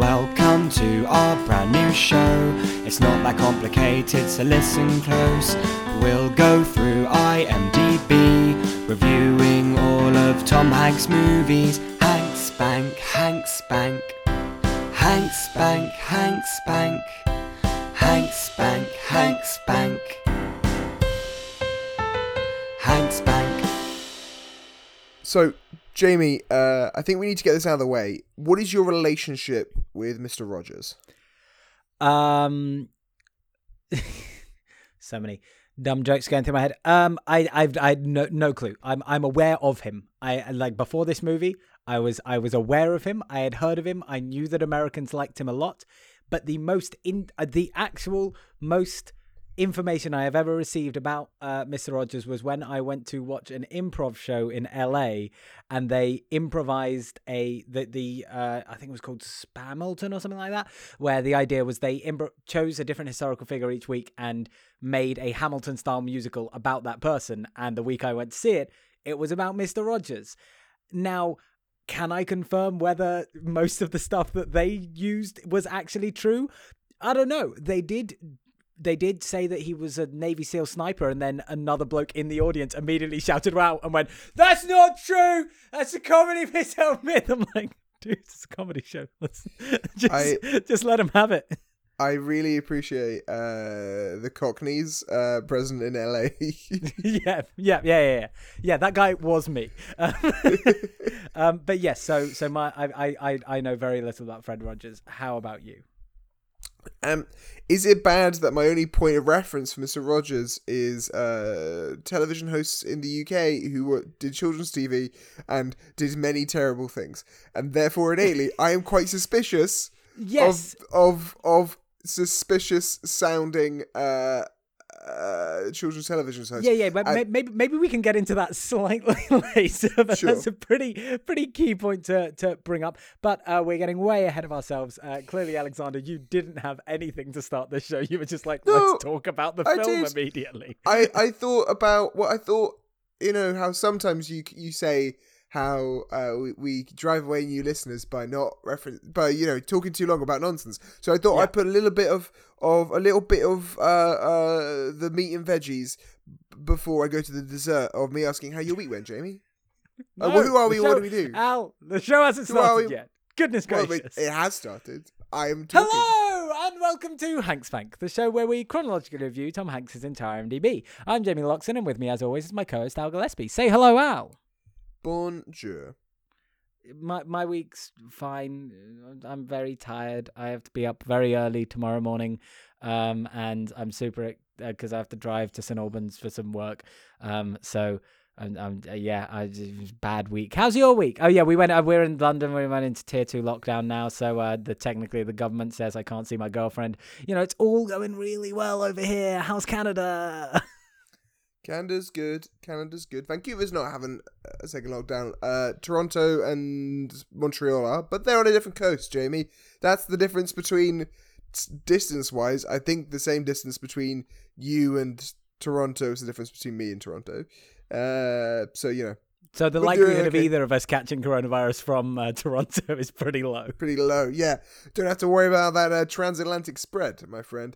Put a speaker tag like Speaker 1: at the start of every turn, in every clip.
Speaker 1: Welcome to our brand new show. It's not that complicated, so listen close. We'll go through IMDb, reviewing all of Tom Hanks' movies. Hank Spank, Hank Spank, Hank Spank, Hank Spank, Hank Spank, Hank Spank, Hank Spank.
Speaker 2: So, Jamie, uh, I think we need to get this out of the way. What is your relationship with Mister Rogers?
Speaker 3: Um, so many dumb jokes going through my head. Um, I, I've, I no, no clue. I'm, I'm aware of him. I like before this movie, I was, I was aware of him. I had heard of him. I knew that Americans liked him a lot. But the most in, uh, the actual most information I have ever received about uh, Mr. Rogers was when I went to watch an improv show in LA, and they improvised a the the uh, I think it was called Spamilton or something like that, where the idea was they chose a different historical figure each week and made a Hamilton style musical about that person. And the week I went to see it, it was about Mr. Rogers. Now. Can I confirm whether most of the stuff that they used was actually true? I don't know. They did they did say that he was a Navy SEAL sniper, and then another bloke in the audience immediately shouted out and went, "That's not true. That's a comedy myth myth." I'm like, dude, it's a comedy show. Let's just
Speaker 2: I-
Speaker 3: just let him have it.
Speaker 2: I really appreciate uh, the Cockneys uh, present in LA.
Speaker 3: yeah, yeah, yeah, yeah, yeah. Yeah, that guy was me. Um, um, but yes, so so my I I I know very little about Fred Rogers. How about you?
Speaker 2: Um, is it bad that my only point of reference for Mister Rogers is uh, television hosts in the UK who were, did children's TV and did many terrible things, and therefore innately I am quite suspicious
Speaker 3: Yes,
Speaker 2: of of of suspicious sounding uh, uh, children's television hosts.
Speaker 3: Yeah, yeah, but
Speaker 2: And-
Speaker 3: maybe maybe we can get into that slightly later. But
Speaker 2: Sure.
Speaker 3: That's a pretty pretty key point to, to bring up. But uh, we're getting way ahead of ourselves. Uh, clearly, Alexander, you didn't have anything to start this show. You were just like,
Speaker 2: No,
Speaker 3: let's talk about the
Speaker 2: I
Speaker 3: film
Speaker 2: did.
Speaker 3: immediately.
Speaker 2: I I thought about what I thought. You know how sometimes you you say how uh, we, we drive away new listeners by not reference by you know talking too long about nonsense. So I thought
Speaker 3: Yeah.
Speaker 2: I'd put a little bit of of a little bit of uh, uh, the meat and veggies before I go to the dessert of me asking how your week went, Jamie. Uh,
Speaker 3: No,
Speaker 2: who are we?
Speaker 3: the
Speaker 2: What do we do?
Speaker 3: Al, the show hasn't
Speaker 2: Who
Speaker 3: started yet. Goodness
Speaker 2: Well,
Speaker 3: gracious.
Speaker 2: it has started. I am talking.
Speaker 3: Hello and welcome to Hanks Bank, the show where we chronologically review Tom Hanks' entire IMDb. I'm Jamie Loxon, and with me, as always, is my co-host Al Gillespie. Say hello, Al.
Speaker 2: Bonjour.
Speaker 3: my my week's fine. I'm very tired. I have to be up very early tomorrow morning, um, and I'm super because I have to drive to St Albans for some work. Um, so. I'm, uh, yeah, I bad week. How's your week? Oh yeah, we went. Uh, we're in London. We went into tier two lockdown now. So uh, the technically the government says I can't see my girlfriend. You know, it's all going really well over here. How's Canada?
Speaker 2: Canada's good. Canada's good. Vancouver's not having a second lockdown. Uh, Toronto and Montreal are, but they're on a different coast, Jamie. That's the difference between distance wise. I think the same distance between you and Toronto is the difference between me and Toronto. Uh, so you know,
Speaker 3: so the
Speaker 2: We're doing
Speaker 3: likelihood of either of us catching coronavirus from uh, Toronto is pretty low.
Speaker 2: pretty low. Yeah, don't have to worry about that uh, transatlantic spread, my friend.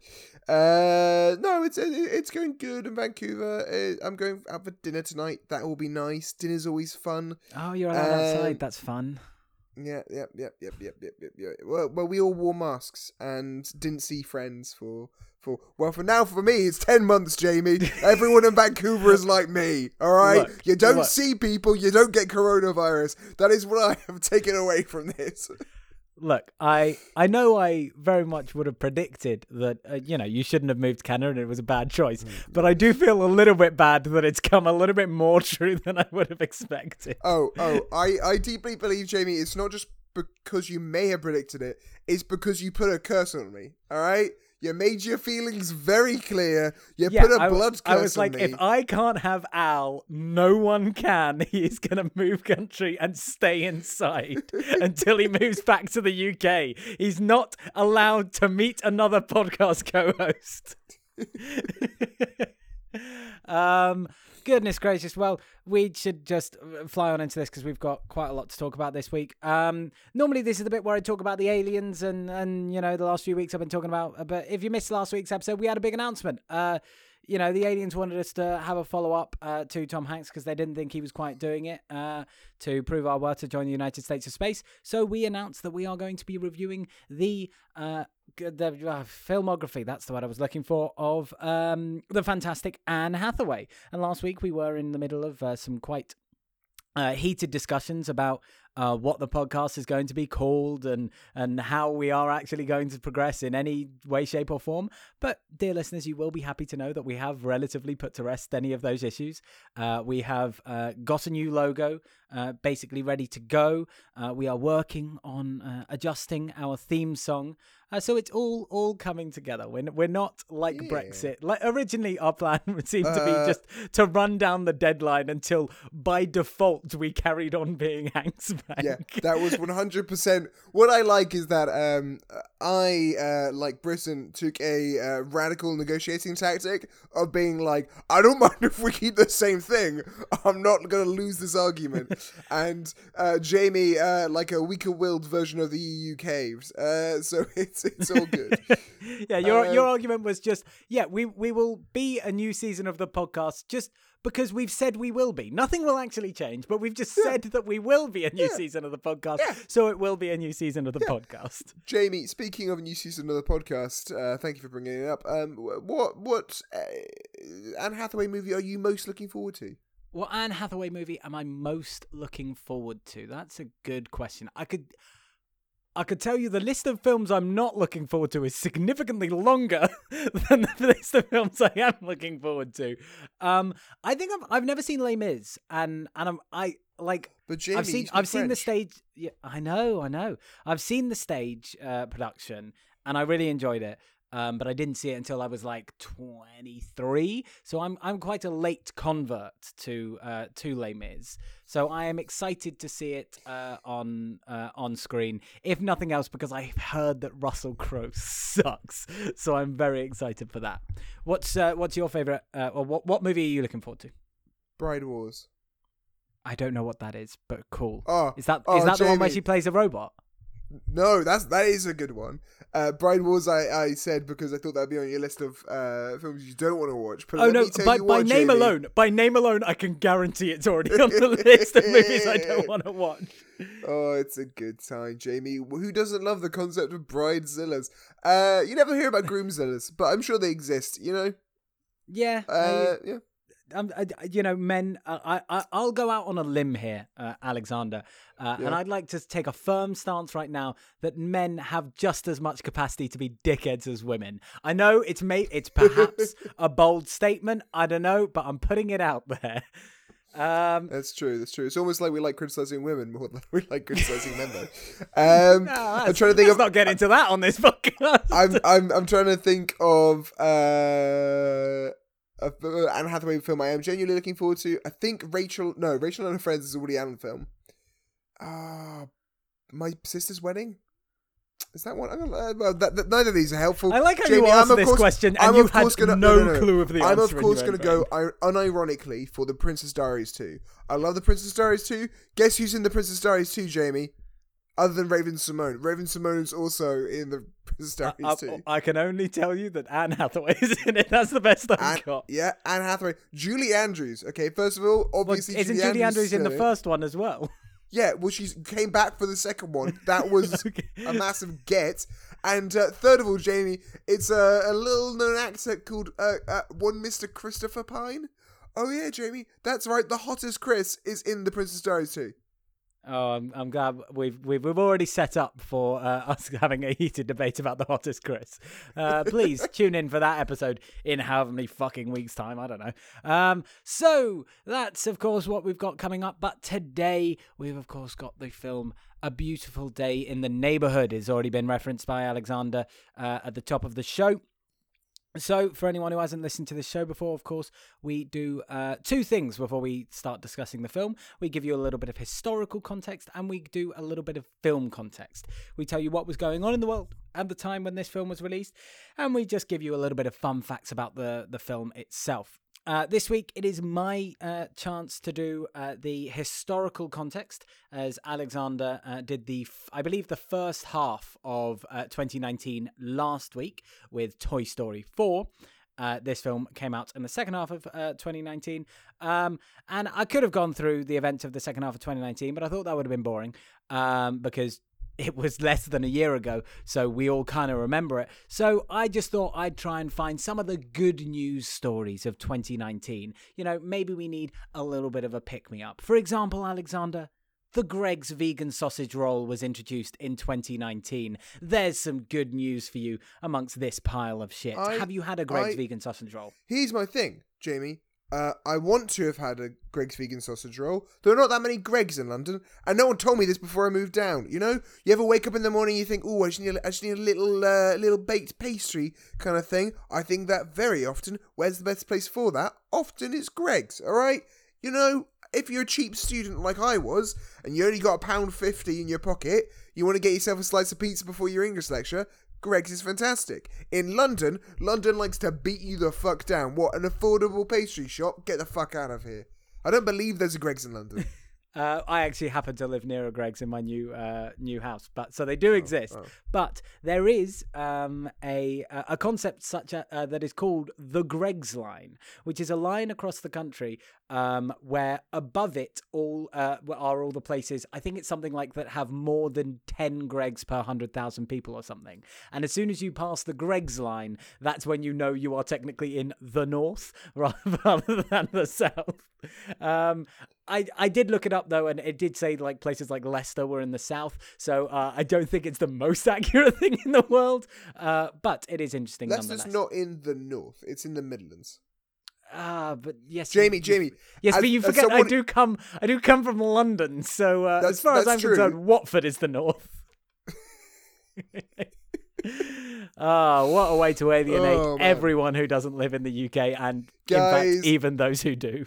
Speaker 2: Uh, no, it's it's going good in Vancouver. I'm going out for dinner tonight. That will be nice. Dinner's always fun.
Speaker 3: Oh, you're allowed
Speaker 2: Um,
Speaker 3: outside. That's fun.
Speaker 2: Yeah, yep, yep, yep, yep, yep, yep, yep. Well, well, we all wore masks and didn't see friends for for well for now for me it's ten months, Jamie. Everyone in Vancouver is like me. All right,
Speaker 3: Look,
Speaker 2: you don't
Speaker 3: look.
Speaker 2: see people, you don't get coronavirus. That is what I have taken away from this.
Speaker 3: Look, I I know I very much would have predicted that uh, you know you shouldn't have moved to Canada and it was a bad choice,
Speaker 2: Mm,
Speaker 3: but I do feel a little bit bad that it's come a little bit more true than I would have expected.
Speaker 2: Oh, oh, I I deeply believe, Jamie. It's not just because you may have predicted it. It's because you put a curse on me. All right. You made your feelings very clear. You
Speaker 3: Yeah,
Speaker 2: put a
Speaker 3: I,
Speaker 2: blood curse
Speaker 3: I was like,
Speaker 2: me.
Speaker 3: if I can't have Al, no one can. He is gonna move country and stay inside until he moves back to the UK. He's not allowed to meet another podcast co-host. Um, goodness gracious. Well, we should just uh, fly on into this because we've got quite a lot to talk about this week. Um, normally this is the bit where I talk about the aliens and and you know the last few weeks I've been talking about. uh, But if you missed last week's episode, we had a big announcement. Uh, you know, the aliens wanted us to have a follow up uh, to Tom Hanks because they didn't think he was quite doing it uh, to prove our worth to join the United States of Space. So we announced that we are going to be reviewing the uh, the uh, filmography. That's the word I was looking for of um, the fantastic Anne Hathaway. And last week we were in the middle of uh, some quite uh, heated discussions about uh, what the podcast is going to be called and and how we are actually going to progress in any way, shape, or form. But dear listeners, you will be happy to know that we have relatively put to rest any of those issues. Uh, we have uh, got a new logo, uh, basically ready to go. Uh, we are working on uh, adjusting our theme song. Uh, so it's all all coming together. We're, we're not like
Speaker 2: Yeah.
Speaker 3: Brexit. Like originally, our plan seemed to be
Speaker 2: Uh,
Speaker 3: just to run down the deadline until by default we carried on being Hanks Bank.
Speaker 2: Yeah, that was 100%. What I like is that um, I, uh, like Britain, took a uh, radical negotiating tactic of being like, I don't mind if we keep the same thing. I'm not going to lose this argument. and uh, Jamie, uh, like a weaker willed version of the EU caves. Uh, so it's, it's all good.
Speaker 3: yeah, your
Speaker 2: Um,
Speaker 3: your argument was just yeah, we we will be a new season of the podcast just because we've said we will be. Nothing will actually change, but we've just said that we will be a new season of the podcast,
Speaker 2: Yeah.
Speaker 3: so it will be a new season of the podcast.
Speaker 2: Jamie, speaking of a new season of the podcast, uh, thank you for bringing it up. Um, what what uh, Anne Hathaway movie are you most looking forward to?
Speaker 3: What Anne Hathaway movie am I most looking forward to? That's a good question. I could I could tell you the list of films I'm not looking forward to is significantly longer than the list of films I am looking forward to. Um, I think I've I've never seen Les Mis, and and I'm I like
Speaker 2: But Jamie,
Speaker 3: I've seen I've seen the stage. Yeah, I know, I know. I've seen the stage uh, production, and I really enjoyed it. Um, but I didn't see it until I was like 23. So I'm I'm quite a late convert to uh, to Les Mis. So I am excited to see it uh, on uh, on screen. If nothing else, because I've heard that Russell Crowe sucks. So I'm very excited for that. What's uh, what's your favorite? Uh, or what what movie are you looking forward to?
Speaker 2: Bride Wars.
Speaker 3: I don't know what that is, but cool.
Speaker 2: Oh,
Speaker 3: Is that is
Speaker 2: oh,
Speaker 3: that the one where she plays a robot?
Speaker 2: No, that's that is a good one. Uh, Bride Wars, I, I said because I thought that'd be on your list of uh, films you don't want to watch. But
Speaker 3: Oh no! By, by
Speaker 2: what,
Speaker 3: name
Speaker 2: Jamie.
Speaker 3: alone, by name alone, I can guarantee it's already on the list of movies I don't want to watch.
Speaker 2: Oh, it's a good time, Jamie. Who doesn't love the concept of bridezillas? Uh, you never hear about groomzillas, but I'm sure they exist. You know,
Speaker 3: Yeah,
Speaker 2: uh, yeah.
Speaker 3: I, um, I, you know, men. Uh, I, I, I'll go out on a limb here, uh, Alexander, uh,
Speaker 2: Yeah.
Speaker 3: and I'd like to take a firm stance right now that men have just as much capacity to be dickheads as women. I know it's may, it's perhaps a bold statement. I don't know, but I'm putting it out there. Um,
Speaker 2: That's true. That's true. It's almost like we like criticizing women more than we like criticizing men. Though. Um,
Speaker 3: no,
Speaker 2: I'm trying to think
Speaker 3: let's
Speaker 2: of.
Speaker 3: not get into that on this podcast.
Speaker 2: I'm I'm I'm trying to think of uh, a f- Anne Hathaway film I am genuinely looking forward to. I think Rachel. No, Rachel and her friends is a Woody Allen film. Ah, my sister's wedding. Is that one? I'm gonna- Uh, well, that, that, neither of these are helpful.
Speaker 3: I like how
Speaker 2: Jamie,
Speaker 3: you
Speaker 2: I'm
Speaker 3: asked
Speaker 2: of
Speaker 3: this
Speaker 2: course-
Speaker 3: question and
Speaker 2: I'm
Speaker 3: you had
Speaker 2: gonna-
Speaker 3: no clue of the
Speaker 2: I'm of
Speaker 3: answer
Speaker 2: course going to go I, unironically for the Princess Diaries 2. I love the Princess Diaries 2. Guess who's in the Princess Diaries 2, Jamie? Other than Raven-Symoné. Raven Simone's also in the Princess Diaries
Speaker 3: I,
Speaker 2: 2.
Speaker 3: I can only tell you that Anne Hathaway is in it. That's the best I've
Speaker 2: Anne,
Speaker 3: got.
Speaker 2: yeah, Anne Hathaway. Julie Andrews. Okay, first of all,
Speaker 3: Well,
Speaker 2: obviously
Speaker 3: isn't
Speaker 2: Julie
Speaker 3: Julie Andrews in the first one as well?
Speaker 2: Yeah, well, she came back for the second one. That was
Speaker 3: Okay.
Speaker 2: a massive get. And uh, third of all, Jamie, it's a, a little known actor called uh, uh, one Mr. Christopher Pine. Oh yeah, Jamie, that's right. The hottest Chris is in the Princess Diaries too.
Speaker 3: Oh, I'm, I'm glad we've, we've we've already set up for uh, us having a heated debate about the hottest Chris. Uh, please tune in for that episode in however many fucking weeks' time. I don't know. Um, so that's of course what we've got coming up. But today we've of course got the film "A Beautiful Day in the Neighborhood." It's already been referenced by Alexander uh, at the top of the show. So, for anyone who hasn't listened to this show before, of course, we do uh, two things before we start discussing the film. We give you a little bit of historical context and we do a little bit of film context. We tell you what was going on in the world at the time when this film was released, and we just give you a little bit of fun facts about the, the film itself. Uh, this week, it is my uh, chance to do uh, the historical context, as Alexander uh, did the, f- I believe, the first half of uh, 2019 last week with Toy Story 4. Uh, this film came out in the second half of uh, 2019. Um, and I could have gone through the events of the second half of 2019, but I thought that would have been boring um, because it was less than a year ago, so we all kind of remember it. So I just thought I'd try and find some of the good news stories of 2019. You know, maybe we need a little bit of a pick me up. For example, Alexander, the Greggs vegan sausage roll was introduced in 2019. There's some good news for you amongst this pile of shit.
Speaker 2: I-
Speaker 3: Have you had a Greggs
Speaker 2: I-
Speaker 3: vegan sausage roll?
Speaker 2: Here's my thing, Jamie. Uh, I want to have had a Greggs vegan sausage roll. There are not that many Greggs in London, and no one told me this before I moved down. You know, you ever wake up in the morning, you think, "Oh, I just need, just need a little, uh, little baked pastry kind of thing." I think that very often. Where's the best place for that? Often it's Greggs. All right, you know, if you're a cheap student like I was, and you only got a pound fifty in your pocket, you want to get yourself a slice of pizza before your English lecture. Greggs is fantastic. In London, London likes to beat you the fuck down. What, an affordable pastry shop? Get the fuck out of here. I don't believe there's a Greggs in London.
Speaker 3: Uh, I actually happen to live near a Greggs in my new uh, new house, but so they do exist.
Speaker 2: oh.
Speaker 3: But there is um, a a concept such a, uh, that is called the Greggs line, which is a line across the country um, where above it all uh, are all the places. I think it's something like that have more than ten Greggs per hundred thousand people or something. And as soon as you pass the Greggs line, that's when you know you are technically in the north rather than the south. Um, I I did look it up though, and it did say like places like Leicester were in the south. So uh, I don't think it's the most accurate thing in the world, uh, but it is interesting
Speaker 2: Leicester's not in the north, it's in the Midlands.
Speaker 3: Ah, but yes,
Speaker 2: Jamie,
Speaker 3: you-
Speaker 2: Jamie.
Speaker 3: Yes,
Speaker 2: as-
Speaker 3: but you forget I do come. I do come from London, so uh, as far as I'm
Speaker 2: true.
Speaker 3: concerned, Watford is the north. Ah, what a way to alienate
Speaker 2: Oh,
Speaker 3: everyone who doesn't live in the UK, and in fact, even those who do.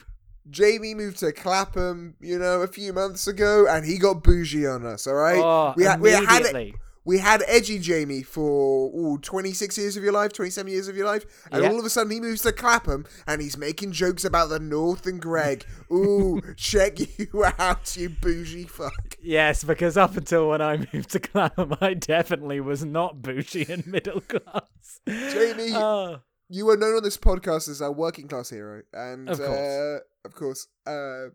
Speaker 2: Jamie moved to Clapham, you know, a few months ago, and he got bougie on us, alright?
Speaker 3: Oh,
Speaker 2: we, had, we had it. We had edgy Jamie for ooh, 26 years of your life, 27 years of your life, and
Speaker 3: Yeah.
Speaker 2: all of a sudden he moves to Clapham and he's making jokes about the North and Greg. Ooh, check you out, you bougie fuck.
Speaker 3: Yes, because up until when I moved to Clapham, I definitely was not bougie and middle class.
Speaker 2: Jamie,
Speaker 3: Oh,
Speaker 2: You were known on this podcast as our working class hero, and
Speaker 3: Of course.
Speaker 2: uh, of course, uh,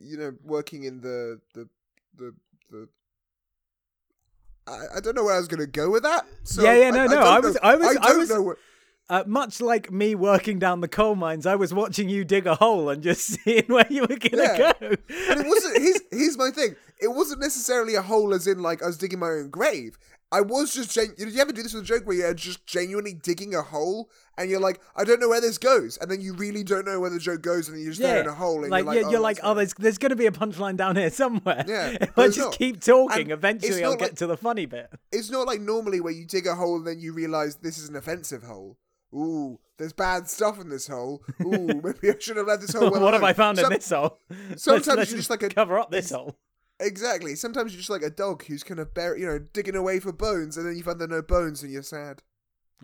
Speaker 2: you know, working in the the the the. I, I don't know where I was going to go with that. So
Speaker 3: Yeah, yeah, no,
Speaker 2: I,
Speaker 3: no, I
Speaker 2: know-
Speaker 3: was- I was-
Speaker 2: I
Speaker 3: I was-
Speaker 2: know what.
Speaker 3: uh, much like me working down the coal mines, I was watching you dig a hole and just seeing where you were gonna
Speaker 2: Yeah.
Speaker 3: go.
Speaker 2: But it wasn't. Here's, here's my thing. It wasn't necessarily a hole, as in like I was digging my own grave. I was just. Gen- Did you ever do this with a joke where you're just genuinely digging a hole and you're like, I don't know where this goes, and then you really don't know where the joke goes, and then you're just there in a hole, and
Speaker 3: like
Speaker 2: you're like,
Speaker 3: you're, you're
Speaker 2: oh,
Speaker 3: like, oh, there's there's gonna be a punchline down here somewhere.
Speaker 2: Yeah,
Speaker 3: if I just
Speaker 2: not.
Speaker 3: keep talking,
Speaker 2: And
Speaker 3: eventually I'll
Speaker 2: not
Speaker 3: get to the funny bit.
Speaker 2: It's not like normally where you dig a hole and then you realize this is an offensive hole. Ooh, there's bad stuff in this hole. Ooh, maybe I should have left this hole.
Speaker 3: what have. I found
Speaker 2: Some-
Speaker 3: in this hole? Let's-
Speaker 2: sometimes
Speaker 3: let's
Speaker 2: you're just like a-
Speaker 3: cover up this hole.
Speaker 2: Exactly. Sometimes you're just like a dog who's kind of bur- you know, digging away for bones, and then you find there are no bones, and you're sad.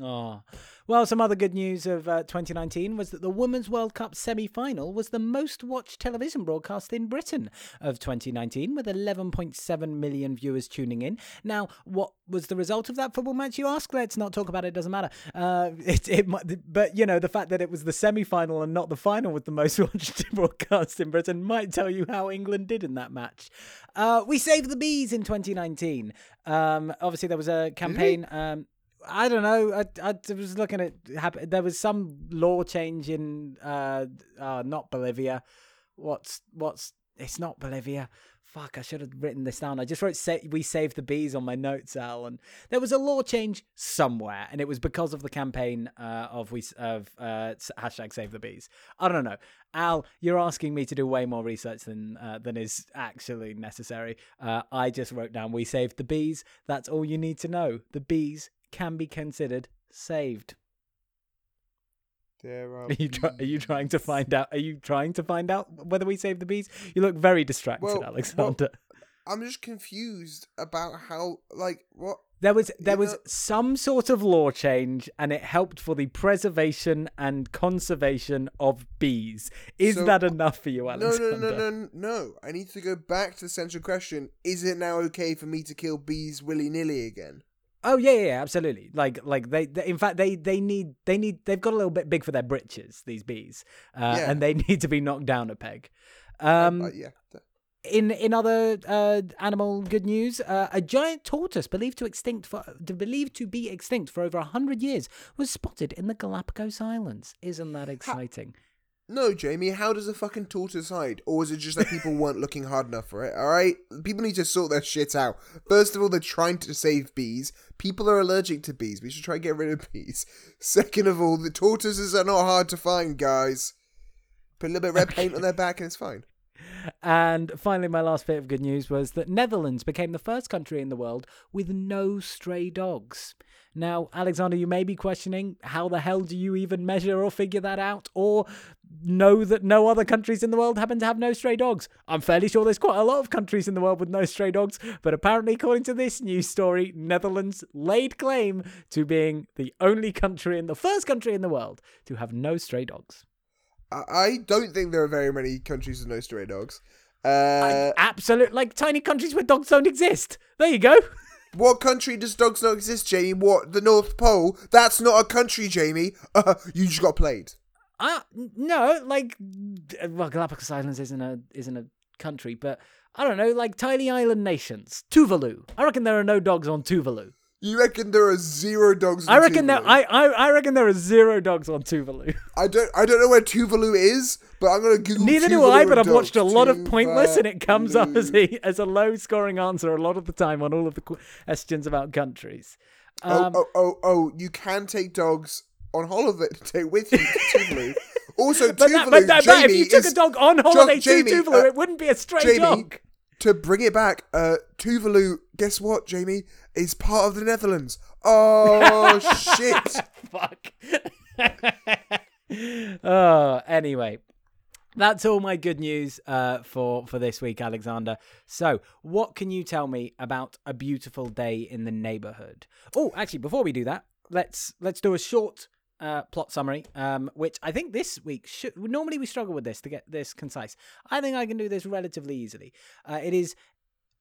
Speaker 3: Oh. Well, some other good news of uh, 2019 was that the Women's World Cup semi final was the most watched television broadcast in Britain of 2019, with 11.7 million viewers tuning in. Now, what was the result of that football match, you ask? Let's not talk about it, it, doesn't matter. Uh, it, it might, but, you know, the fact that it was the semi final and not the final with the most watched broadcast in Britain might tell you how England did in that match. Uh, we saved the bees in 2019. Um, obviously, there was a campaign. Um, I don't know. I, I was looking at there was some law change in uh, uh not Bolivia. What's what's it's not Bolivia. Fuck, I should have written this down. I just wrote sa- we saved the bees on my notes, Al, and there was a law change somewhere, and it was because of the campaign uh, of we of uh, hashtag save the bees. I don't know, Al. You're asking me to do way more research than uh, than is actually necessary. Uh, I just wrote down we saved the bees. That's all you need to know. The bees can be considered saved.
Speaker 2: There are.
Speaker 3: Are you try- are you trying to find out? Are you trying to find out whether we saved the bees? You look very distracted,
Speaker 2: Well-
Speaker 3: Alexander.
Speaker 2: I'm just confused about how, like, what
Speaker 3: There was there
Speaker 2: You
Speaker 3: was
Speaker 2: know-
Speaker 3: some sort of law change, and it helped for the preservation and conservation of bees. Is
Speaker 2: So-
Speaker 3: that enough for you, Alexander?
Speaker 2: No, no, no, no, no. I need to go back to the central question. Is it now okay for me to kill bees willy nilly again?
Speaker 3: Oh yeah, yeah, yeah, absolutely. Like, like they, they, in fact, they, they need, they need, they've got a little bit big for their britches. These bees, uh,
Speaker 2: Yeah.
Speaker 3: and they need to be knocked down a peg. Um,
Speaker 2: Uh, yeah.
Speaker 3: in in other uh, animal good news, uh, a giant tortoise believed to extinct for believed to be extinct for over hundred years was spotted in the Galapagos Islands. Isn't that exciting?
Speaker 2: No, Jamie, how does a fucking tortoise hide? Or is it just that people weren't looking hard enough for it? Alright? People need to sort their shit out. First of all, they're trying to save bees. People are allergic to bees. We should try and get rid of bees. Second of all, the tortoises are not hard to find, guys. Put a little bit of red paint on their back and it's fine.
Speaker 3: And finally, my last bit of good news was that Netherlands became the first country in the world with no stray dogs. Now, Alexander, you may be questioning how the hell do you even measure or figure that out, or know that no other countries in the world happen to have no stray dogs. I'm fairly sure there's quite a lot of countries in the world with no stray dogs, but apparently, according to this news story, Netherlands laid claim to being the only country in the first country in the world to have no stray dogs.
Speaker 2: I, don't think there are very many countries with no stray dogs. Uh,
Speaker 3: Absolute, like tiny countries where dogs don't exist. There you go.
Speaker 2: what country does dogs not exist, Jamie? What? The North Pole? That's not a country, Jamie. Uh, you just got played.
Speaker 3: Uh, no, like, well, Galapagos Islands isn't a isn't a country, but I don't know, like tiny island nations. Tuvalu. I reckon there are no dogs on Tuvalu.
Speaker 2: You reckon there are zero dogs?
Speaker 3: I reckon there. I, I I reckon there are zero dogs on Tuvalu.
Speaker 2: I don't I don't know where Tuvalu is, but I'm gonna Google.
Speaker 3: Neither do I, but I've watched a lot of Pointless, and it comes up as a as a low scoring answer a lot of the time on all of the qu- questions about countries. Um,
Speaker 2: oh, oh, oh, oh! You can take dogs on holiday to take with you to Tuvalu. Also,
Speaker 3: but,
Speaker 2: Tuvalu,
Speaker 3: that, but, that,
Speaker 2: Jamie
Speaker 3: but if you took
Speaker 2: is
Speaker 3: a dog on holiday
Speaker 2: Jamie,
Speaker 3: to Tuvalu,
Speaker 2: uh,
Speaker 3: it wouldn't be a stray
Speaker 2: Jamie,
Speaker 3: dog.
Speaker 2: to bring it back. Uh, Tuvalu, guess what, Jamie, is part of the Netherlands. Oh shit!
Speaker 3: Fuck. oh, anyway. That's all my good news uh, for for this week, Alexander. So, what can you tell me about a beautiful day in the neighborhood? Oh, actually, before we do that, let's let's do a short uh, plot summary, um, which I think this week should. Normally, we struggle with this to get this concise. I think I can do this relatively easily. Uh, it is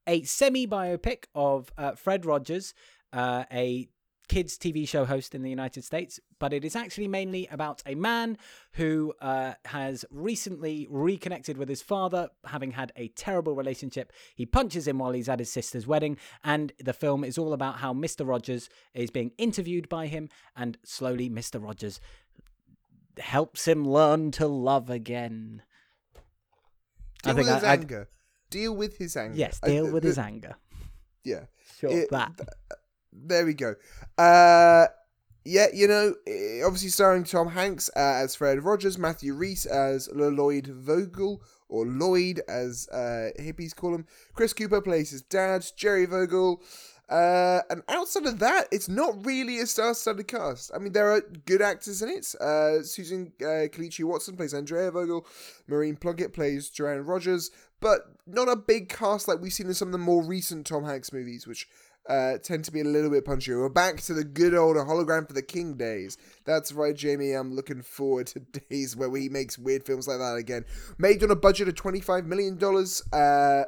Speaker 3: a semi biopic of uh, Fred Rogers, uh, a kids TV show host in the United States, but it is actually mainly about a man who uh, has recently reconnected with his father, having had a terrible relationship. He punches him while he's at his sister's wedding, and the film is all about how Mr. Rogers is being interviewed by him, and slowly Mr. Rogers helps him learn to love again.
Speaker 2: Deal with his anger. Deal with his anger.
Speaker 3: Yes, deal with
Speaker 2: the-
Speaker 3: his anger.
Speaker 2: Yeah.
Speaker 3: Sure,
Speaker 2: It-
Speaker 3: that.
Speaker 2: th- there we go. Uh, yeah, you know, obviously starring Tom Hanks uh, as Fred Rogers, Matthew Rhys as Lloyd Vogel, or Lloyd as uh, hippies call him. Chris Cooper plays his dad, Jerry Vogel. Uh, and outside of that, it's not really a star-studded cast. I mean, there are good actors in it. Uh, Susan uh, Kelechi Watson plays Andrea Vogel. Maureen Plunkett plays Joanne Rogers. But not a big cast like we've seen in some of the more recent Tom Hanks movies, which uh, tend to be a little bit punchier. We're back to the good old hologram for the king days. That's right, Jamie. I'm looking forward to days where he makes weird films like that again. Made on a budget of $25 million. Uh,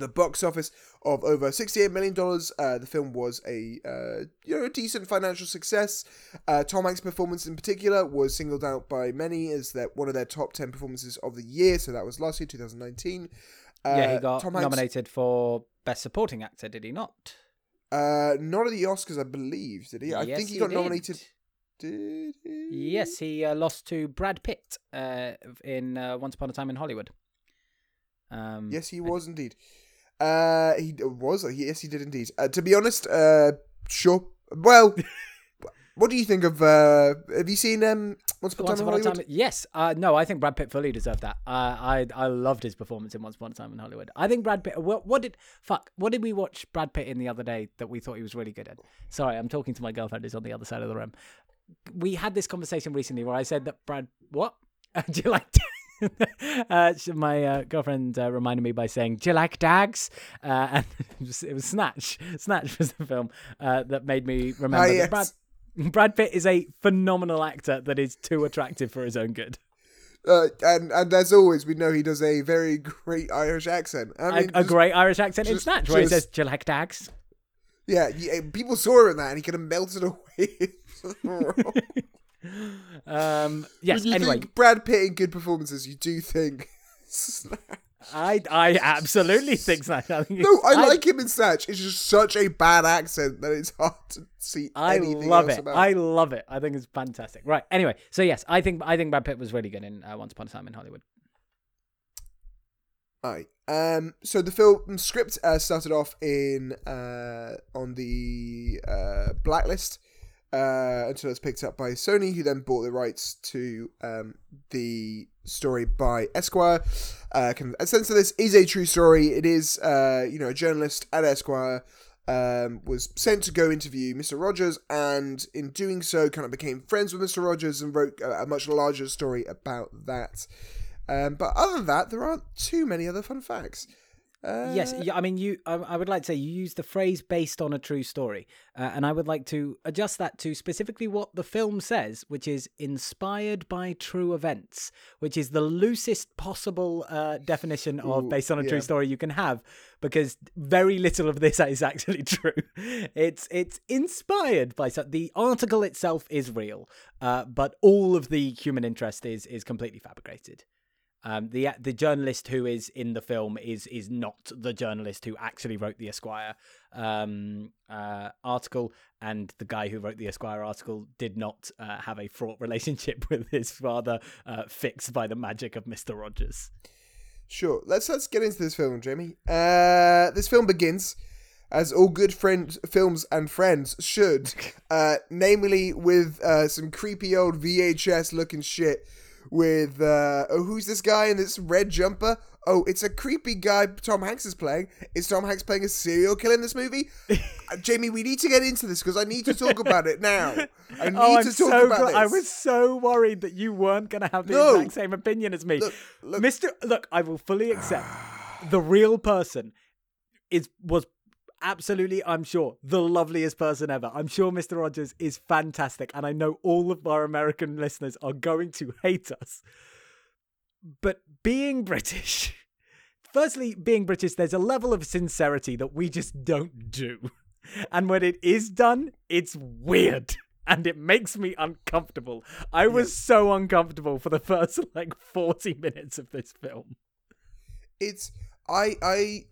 Speaker 2: a box office of over $68 million, uh, the film was a uh, you know a decent financial success. Uh, Tom Hanks' performance in particular was singled out by many as that one of their top 10 performances of the year, so that was last year, 2019. Uh,
Speaker 3: yeah, he got
Speaker 2: Tom Hanks-
Speaker 3: nominated for Best Supporting Actor, did he not?
Speaker 2: Uh, not at the Oscars, I believe. Did he? I
Speaker 3: Yes,
Speaker 2: think he,
Speaker 3: he
Speaker 2: got
Speaker 3: did.
Speaker 2: nominated. Did he?
Speaker 3: Yes, he uh, lost to Brad Pitt uh, in uh, Once Upon a Time in Hollywood. Um,
Speaker 2: Yes, he was indeed. Uh, he was. Yes, he did indeed. Uh, to be honest, uh, sure. Well, what do you think of? Uh, have you seen um Once Upon a
Speaker 3: Once
Speaker 2: Time in
Speaker 3: Upon a
Speaker 2: Hollywood?
Speaker 3: Time. Yes. Uh, no, I think Brad Pitt fully deserved that. Uh, I I loved his performance in Once Upon a Time in Hollywood. I think Brad Pitt. What, what did fuck? What did we watch Brad Pitt in the other day that we thought he was really good at? Sorry, I'm talking to my girlfriend who's on the other side of the room. We had this conversation recently where I said that Brad. What? do you like? uh, my uh, girlfriend uh, reminded me by saying, "Do you like dags?" Uh, and it was, it was Snatch. Snatch was the film uh, that made me remember
Speaker 2: Ah,
Speaker 3: that
Speaker 2: yes.
Speaker 3: Brad Brad Pitt is a phenomenal actor that is too attractive for his own good.
Speaker 2: Uh, and and as always, we know he does a very great Irish accent. I
Speaker 3: A,
Speaker 2: mean,
Speaker 3: a
Speaker 2: just-
Speaker 3: great Irish accent in
Speaker 2: just-
Speaker 3: Snatch, where he says, "Do you like dags?"
Speaker 2: Yeah, yeah, people saw him in that, and he kind of melted away.
Speaker 3: Um, yes.
Speaker 2: when you
Speaker 3: Anyway,
Speaker 2: think Brad Pitt in good performances, you do think.
Speaker 3: I I absolutely think Snatch. I think
Speaker 2: no,
Speaker 3: it's-
Speaker 2: I like him in Snatch. It's just such a bad accent that it's hard to see
Speaker 3: I
Speaker 2: anything
Speaker 3: love
Speaker 2: else
Speaker 3: it.
Speaker 2: about.
Speaker 3: I love it. I think it's fantastic. Right. Anyway, so yes, I think I think Brad Pitt was really good in uh, Once Upon a Time in Hollywood.
Speaker 2: Aye. Um. So the film script uh, started off in uh on the uh blacklist uh until it was picked up by Sony, who then bought the rights to um the story by Esquire. Uh, a sense of this is a true story. It is uh you know a journalist at Esquire. Um, was sent to go interview Mr. Rogers, and in doing so, kind of became friends with Mr. Rogers and wrote a, a much larger story about that. Um, but other than that, there aren't too many other fun facts. Uh,
Speaker 3: yes, yeah, I mean, you. I, I would like to say you used the phrase "based on a true story," uh, and I would like to adjust that to specifically what the film says, which is inspired by true events, which is the loosest possible uh, definition of
Speaker 2: Ooh,
Speaker 3: based on a
Speaker 2: yeah.
Speaker 3: true story you can have, because very little of this is actually true. It's it's inspired by so the article itself is real, uh, but all of the human interest is is completely fabricated. Um, the the journalist who is in the film is is not the journalist who actually wrote the Esquire um, uh, article, and the guy who wrote the Esquire article did not uh, have a fraught relationship with his father, uh, fixed by the magic of Mister Rogers.
Speaker 2: Sure. Let's let's get into this film, Jamie. Uh, this film begins as all good friend films and friends should, uh, namely with uh, some creepy old VHS looking shit. With uh, oh, who's this guy in this red jumper? Oh, it's a creepy guy Tom Hanks is playing. Is Tom Hanks playing a serial killer in this movie? uh, Jamie, we need to get into this because I need to talk about it now. I need
Speaker 3: Oh, I'm
Speaker 2: to talk
Speaker 3: so
Speaker 2: about
Speaker 3: gl-
Speaker 2: this.
Speaker 3: I was so worried that you weren't going to have the
Speaker 2: No.
Speaker 3: exact same opinion as me,
Speaker 2: Look, look.
Speaker 3: Mister. Look, I will fully accept the real person is was absolutely, I'm sure, the loveliest person ever. I'm sure Mr. Rogers is fantastic, and I know all of our American listeners are going to hate us. But being British, firstly, being British, there's a level of sincerity that we just don't do. And when it is done, it's weird. And it makes me uncomfortable. I was so uncomfortable for the first like 40 minutes of this film.
Speaker 2: it's I I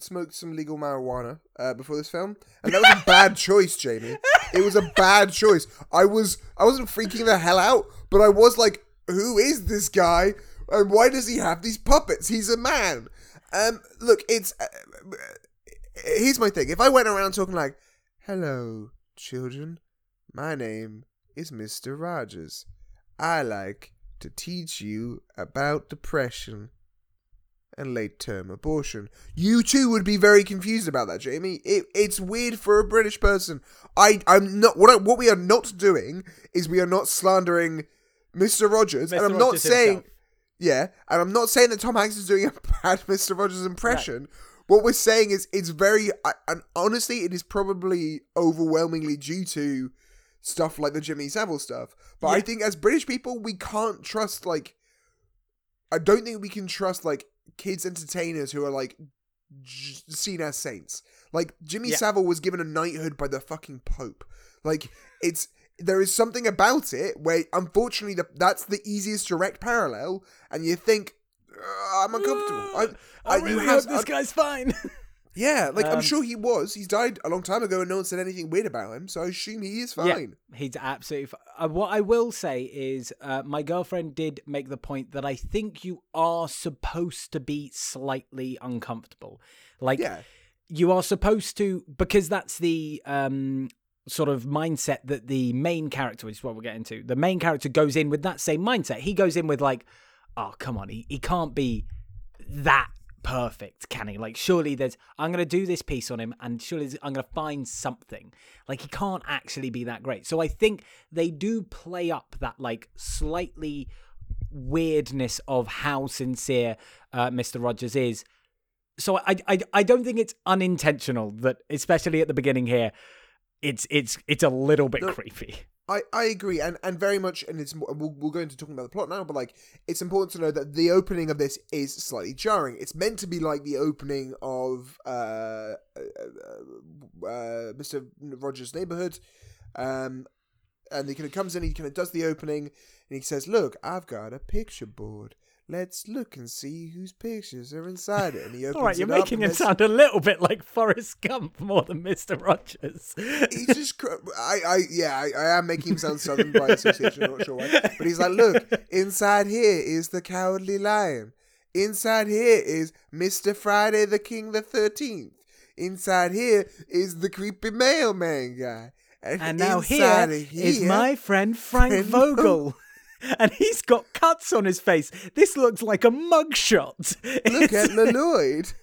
Speaker 2: smoked some legal marijuana uh, before this film, and that was a bad choice, Jamie. It was a bad choice. I was I wasn't freaking the hell out, but I was like, who is this guy, and why does he have these puppets? He's a man. Um, look, it's uh, here's my thing. If I went around talking like, "Hello, children, my name is Mister Rogers. I like to teach you about depression." And late term abortion. You too would be very confused about that, Jamie. It, it's weird for a British person. I I'm not what I, what we are not doing is we are not slandering Mr. Rogers, and I'm not saying
Speaker 3: himself.
Speaker 2: yeah, and I'm not saying that Tom Hanks is doing a bad Mr. Rogers impression. What we're saying is it's very I- and honestly, it is probably overwhelmingly due to stuff like the Jimmy Savile stuff. But I think as British people, we can't trust like I don't think we can trust like kids entertainers who are like j- seen as saints. Like Jimmy
Speaker 3: Yeah.
Speaker 2: Savile was given a knighthood by the fucking Pope. Like it's there is something about it where unfortunately the, that's the easiest direct parallel, and you think "Uh, I'm uncomfortable. I,
Speaker 3: I,
Speaker 2: I-
Speaker 3: really
Speaker 2: you
Speaker 3: hope
Speaker 2: have
Speaker 3: this
Speaker 2: I-
Speaker 3: guy's fine.
Speaker 2: yeah, like I'm
Speaker 3: Um,
Speaker 2: sure he was. He's died a long time ago, and no one said anything weird about him. So I assume he is fine.
Speaker 3: He's absolutely. F- uh, what I will say is, uh, my girlfriend did make the point that I think you are supposed to be slightly uncomfortable. Like,
Speaker 2: Yeah.
Speaker 3: you are supposed to, because that's the um, sort of mindset that the main character, which is what we'll get into, the main character goes in with that same mindset. He goes in with, like, oh, come on, he, he can't be that perfect, can he? Like, surely there's, I'm going to do this piece on him and surely I'm going to find something. Like, he can't actually be that great. So I think they do play up that, like, slightly weirdness of how sincere uh, Mr. Rogers is. So I, I I don't think it's unintentional that, especially at the beginning here, it's it's it's a little bit
Speaker 2: No.
Speaker 3: creepy.
Speaker 2: I, I agree, and, and very much, and it's we'll, we'll go into talking about the plot now, but like it's important to know that the opening of this is slightly jarring. It's meant to be like the opening of uh, uh, uh, uh, Mr. Rogers' Neighborhood, um, and he kind of comes in, he kind of does the opening, and he says, "Look, I've got a picture board. Let's look and see whose pictures are inside it." And he opens
Speaker 3: All right, you're
Speaker 2: it
Speaker 3: making
Speaker 2: and
Speaker 3: it sound a little bit like Forrest Gump more than Mr. Rogers.
Speaker 2: he's just cr- I, I yeah I, I am making him sound southern by association i'm not sure why but he's like look inside here is the cowardly lion inside here is mr friday the king the 13th inside here is the creepy mailman guy
Speaker 3: And now here
Speaker 2: inside
Speaker 3: is
Speaker 2: here-
Speaker 3: my friend Frank
Speaker 2: Friend
Speaker 3: Vogel. And he's got cuts on his face. This looks like a mugshot.
Speaker 2: look at Lloyd.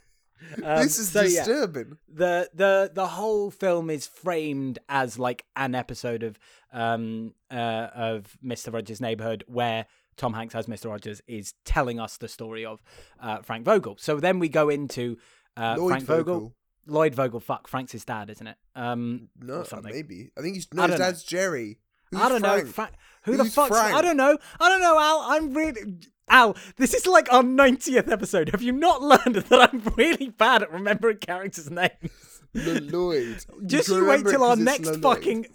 Speaker 3: Um,
Speaker 2: this is
Speaker 3: so, yeah.
Speaker 2: disturbing
Speaker 3: the the the whole film is framed as like an episode of um uh of Mr. Rogers' Neighborhood where Tom Hanks as Mr. Rogers is telling us the story of uh, Frank Vogel. So then we go into uh,
Speaker 2: Lloyd
Speaker 3: Frank Vogel.
Speaker 2: Vogel.
Speaker 3: Lloyd Vogel, fuck, Frank's his dad, isn't it? Um,
Speaker 2: no
Speaker 3: something.
Speaker 2: maybe i think he's no his
Speaker 3: don't know.
Speaker 2: dad's jerry Who's
Speaker 3: I don't know.
Speaker 2: Frank?
Speaker 3: Fra- who the fuck's I don't know. I don't know, Al. I'm really Al. This is like our 90th episode. Have you not learned that I'm really bad at remembering characters' names?
Speaker 2: Lloyd.
Speaker 3: Just
Speaker 2: can
Speaker 3: you wait till our next
Speaker 2: Lloyd.
Speaker 3: fucking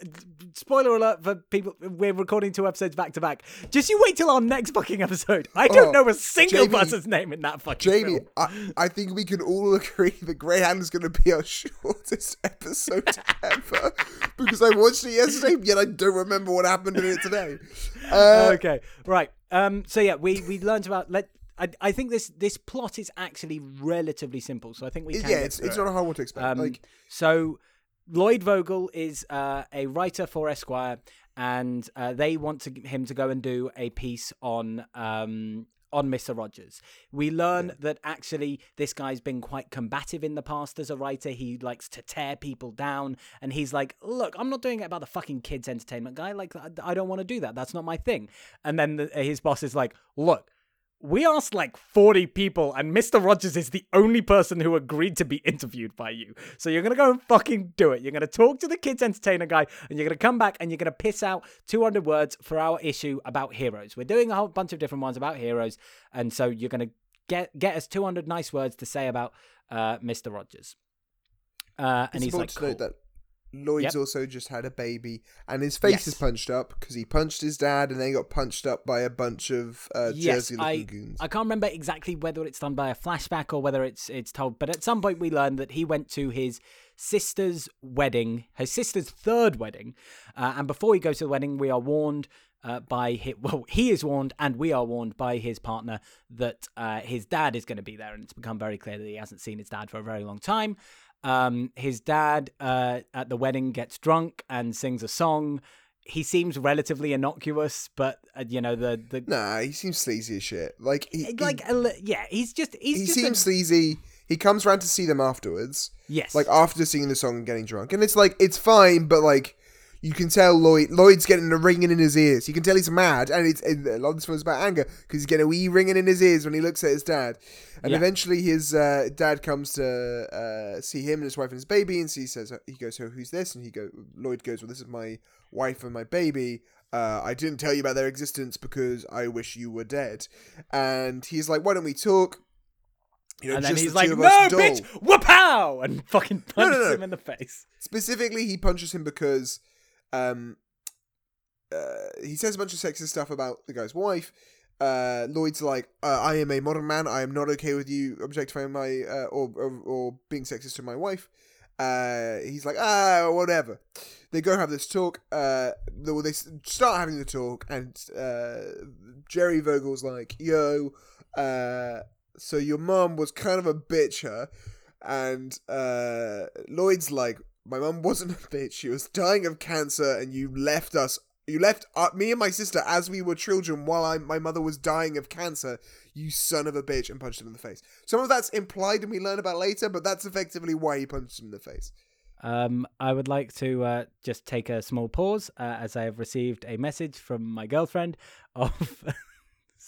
Speaker 3: spoiler alert for people. We're recording two episodes back to back. Just you wait till our next fucking episode. I don't
Speaker 2: Oh,
Speaker 3: know a single
Speaker 2: Jamie-
Speaker 3: person's name in that fucking
Speaker 2: Jamie,
Speaker 3: film.
Speaker 2: I, I think we can all agree that Greyhound is going to be our shortest episode ever because I watched it yesterday, yet I don't remember what happened in it today. Uh,
Speaker 3: okay, right. Um. So yeah, we we learned about let. I, I think this this plot is actually relatively simple, so I think we can
Speaker 2: yeah, it's it's not a hard one to explain.
Speaker 3: Um,
Speaker 2: like,
Speaker 3: so Lloyd Vogel is uh, a writer for Esquire, and uh, they want to, him to go and do a piece on um, on Mister Rogers. We learn that actually this guy's been quite combative in the past as a writer. He likes to tear people down, and he's like, "Look, I'm not doing it about the fucking kids entertainment guy. Like, I, I don't want to do that. That's not my thing." And then the, his boss is like, "Look." We asked like 40 people, and Mr. Rogers is the only person who agreed to be interviewed by you. So you're going to go and fucking do it. You're going to talk to the kids' entertainer guy, and you're going to come back and you're going to piss out 200 words for our issue about heroes. We're doing a whole bunch of different ones about heroes, and so you're going to get get us 200 nice words to say about uh, Mr. Rogers. Uh, and
Speaker 2: it's
Speaker 3: he's like, cool.
Speaker 2: that Lloyd's
Speaker 3: Yep.
Speaker 2: also just had a baby, and his face
Speaker 3: Yes.
Speaker 2: is punched up because he punched his dad, and then he got punched up by a bunch of uh,
Speaker 3: Yes,
Speaker 2: Jersey
Speaker 3: I,
Speaker 2: goons.
Speaker 3: I can't remember exactly whether it's done by a flashback or whether it's it's told, but at some point we learned that he went to his sister's wedding, her sister's third wedding, uh, and before he goes to the wedding, we are warned uh, by his, well, he is warned, and we are warned by his partner that uh, his dad is going to be there, and it's become very clear that he hasn't seen his dad for a very long time. Um, his dad uh, at the wedding gets drunk and sings a song. He seems relatively innocuous, but uh, you know the the
Speaker 2: Nah, he seems sleazy as shit. Like, he, he-
Speaker 3: like a li- yeah, he's just he's
Speaker 2: he
Speaker 3: just
Speaker 2: seems
Speaker 3: a-
Speaker 2: sleazy. He comes round to see them afterwards.
Speaker 3: yes,
Speaker 2: like after singing the song and getting drunk, and it's like it's fine, but like you can tell Lloyd Lloyd's getting a ringing in his ears. You can tell he's mad, and it's a lot of this film's about anger because he's getting a wee ringing in his ears when he looks at his dad, and
Speaker 3: Yeah.
Speaker 2: eventually his uh, dad comes to uh, see him and his wife and his baby, and so he says he goes, "So who's this?" And he go Lloyd goes, "Well, this is my wife and my baby." Uh, I didn't tell you about their existence because I wish you were dead. And he's like, "Why don't we talk?" You know,
Speaker 3: and then he's
Speaker 2: the
Speaker 3: like, "No,
Speaker 2: of us dull."
Speaker 3: bitch, whoop-pow!" and fucking
Speaker 2: No, no,
Speaker 3: punches
Speaker 2: no.
Speaker 3: him in the face.
Speaker 2: specifically he punches him because um uh, he says a bunch of sexist stuff about the guy's wife. Uh lloyd's like uh, i am a modern man. I am not okay with you objectifying my uh, or, or or being sexist to my wife. Uh he's like ah whatever. They go have this talk uh they, well, they start having the talk and uh jerry vogel's like yo uh so your mom was kind of a bitch and uh lloyd's like my mum wasn't a bitch. She was dying of cancer and you left us you left uh, me and my sister as we were children while I, my mother was dying of cancer. You son of a bitch and punched him in the face. Some of that's implied and we learn about later but that's effectively why he punched him in the face.
Speaker 3: Um, I would like to uh, just take a small pause uh, as I have received a message from my girlfriend of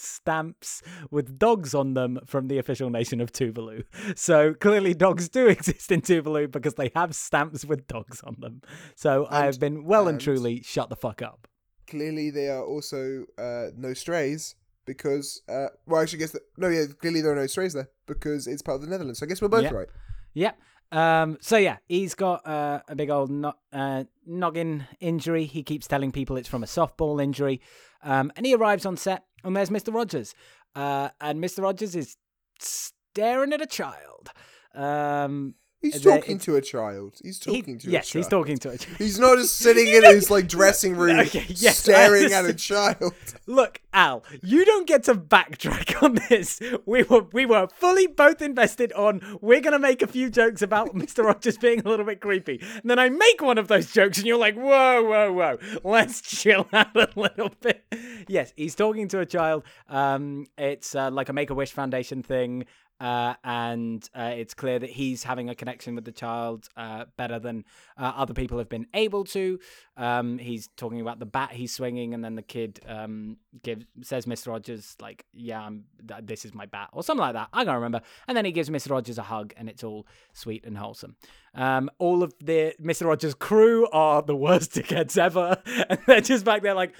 Speaker 3: stamps with dogs on them from the official nation of Tuvalu. So clearly, dogs do exist in Tuvalu because they have stamps with dogs on them. So I have been well and,
Speaker 2: and-
Speaker 3: truly shut the fuck up.
Speaker 2: Clearly, they are also uh, no strays because, uh, well, actually, I guess that, no, yeah, clearly there are no strays there because it's part of the Netherlands. So I guess we're both
Speaker 3: Yeah.
Speaker 2: right.
Speaker 3: Yep. Um, so yeah, he's got uh, a big old no- uh, noggin injury. He keeps telling people it's from a softball injury. Um, and he arrives on set, and there's Mr. Rogers. Uh, and Mr. Rogers is staring at a child. Um,
Speaker 2: He's talking to a child. He's
Speaker 3: he-
Speaker 2: talking to
Speaker 3: yes,
Speaker 2: a child.
Speaker 3: Yes, he's talking to a child.
Speaker 2: He's not just sitting in his like dressing room
Speaker 3: Okay, yes,
Speaker 2: staring at a child.
Speaker 3: Look, Al, you don't get to backtrack on this. We were we were fully both invested on we're gonna make a few jokes about Mr. Rogers being a little bit creepy. And then I make one of those jokes and you're like, whoa, whoa, whoa. Let's chill out a little bit. Yes, he's talking to a child. Um, it's uh, like a Make a Wish Foundation thing. Uh, and uh, it's clear that he's having a connection with the child uh, better than uh, other people have been able to. Um, he's talking about the bat he's swinging, and then the kid um, gives says, "Mr. Rogers, like, yeah, I'm, th- this is my bat," or something like that. I can't remember. And then he gives Mr. Rogers a hug, and it's all sweet and wholesome. Um, all of the Mr. Rogers crew are the worst dickheads ever, and they're just back there like.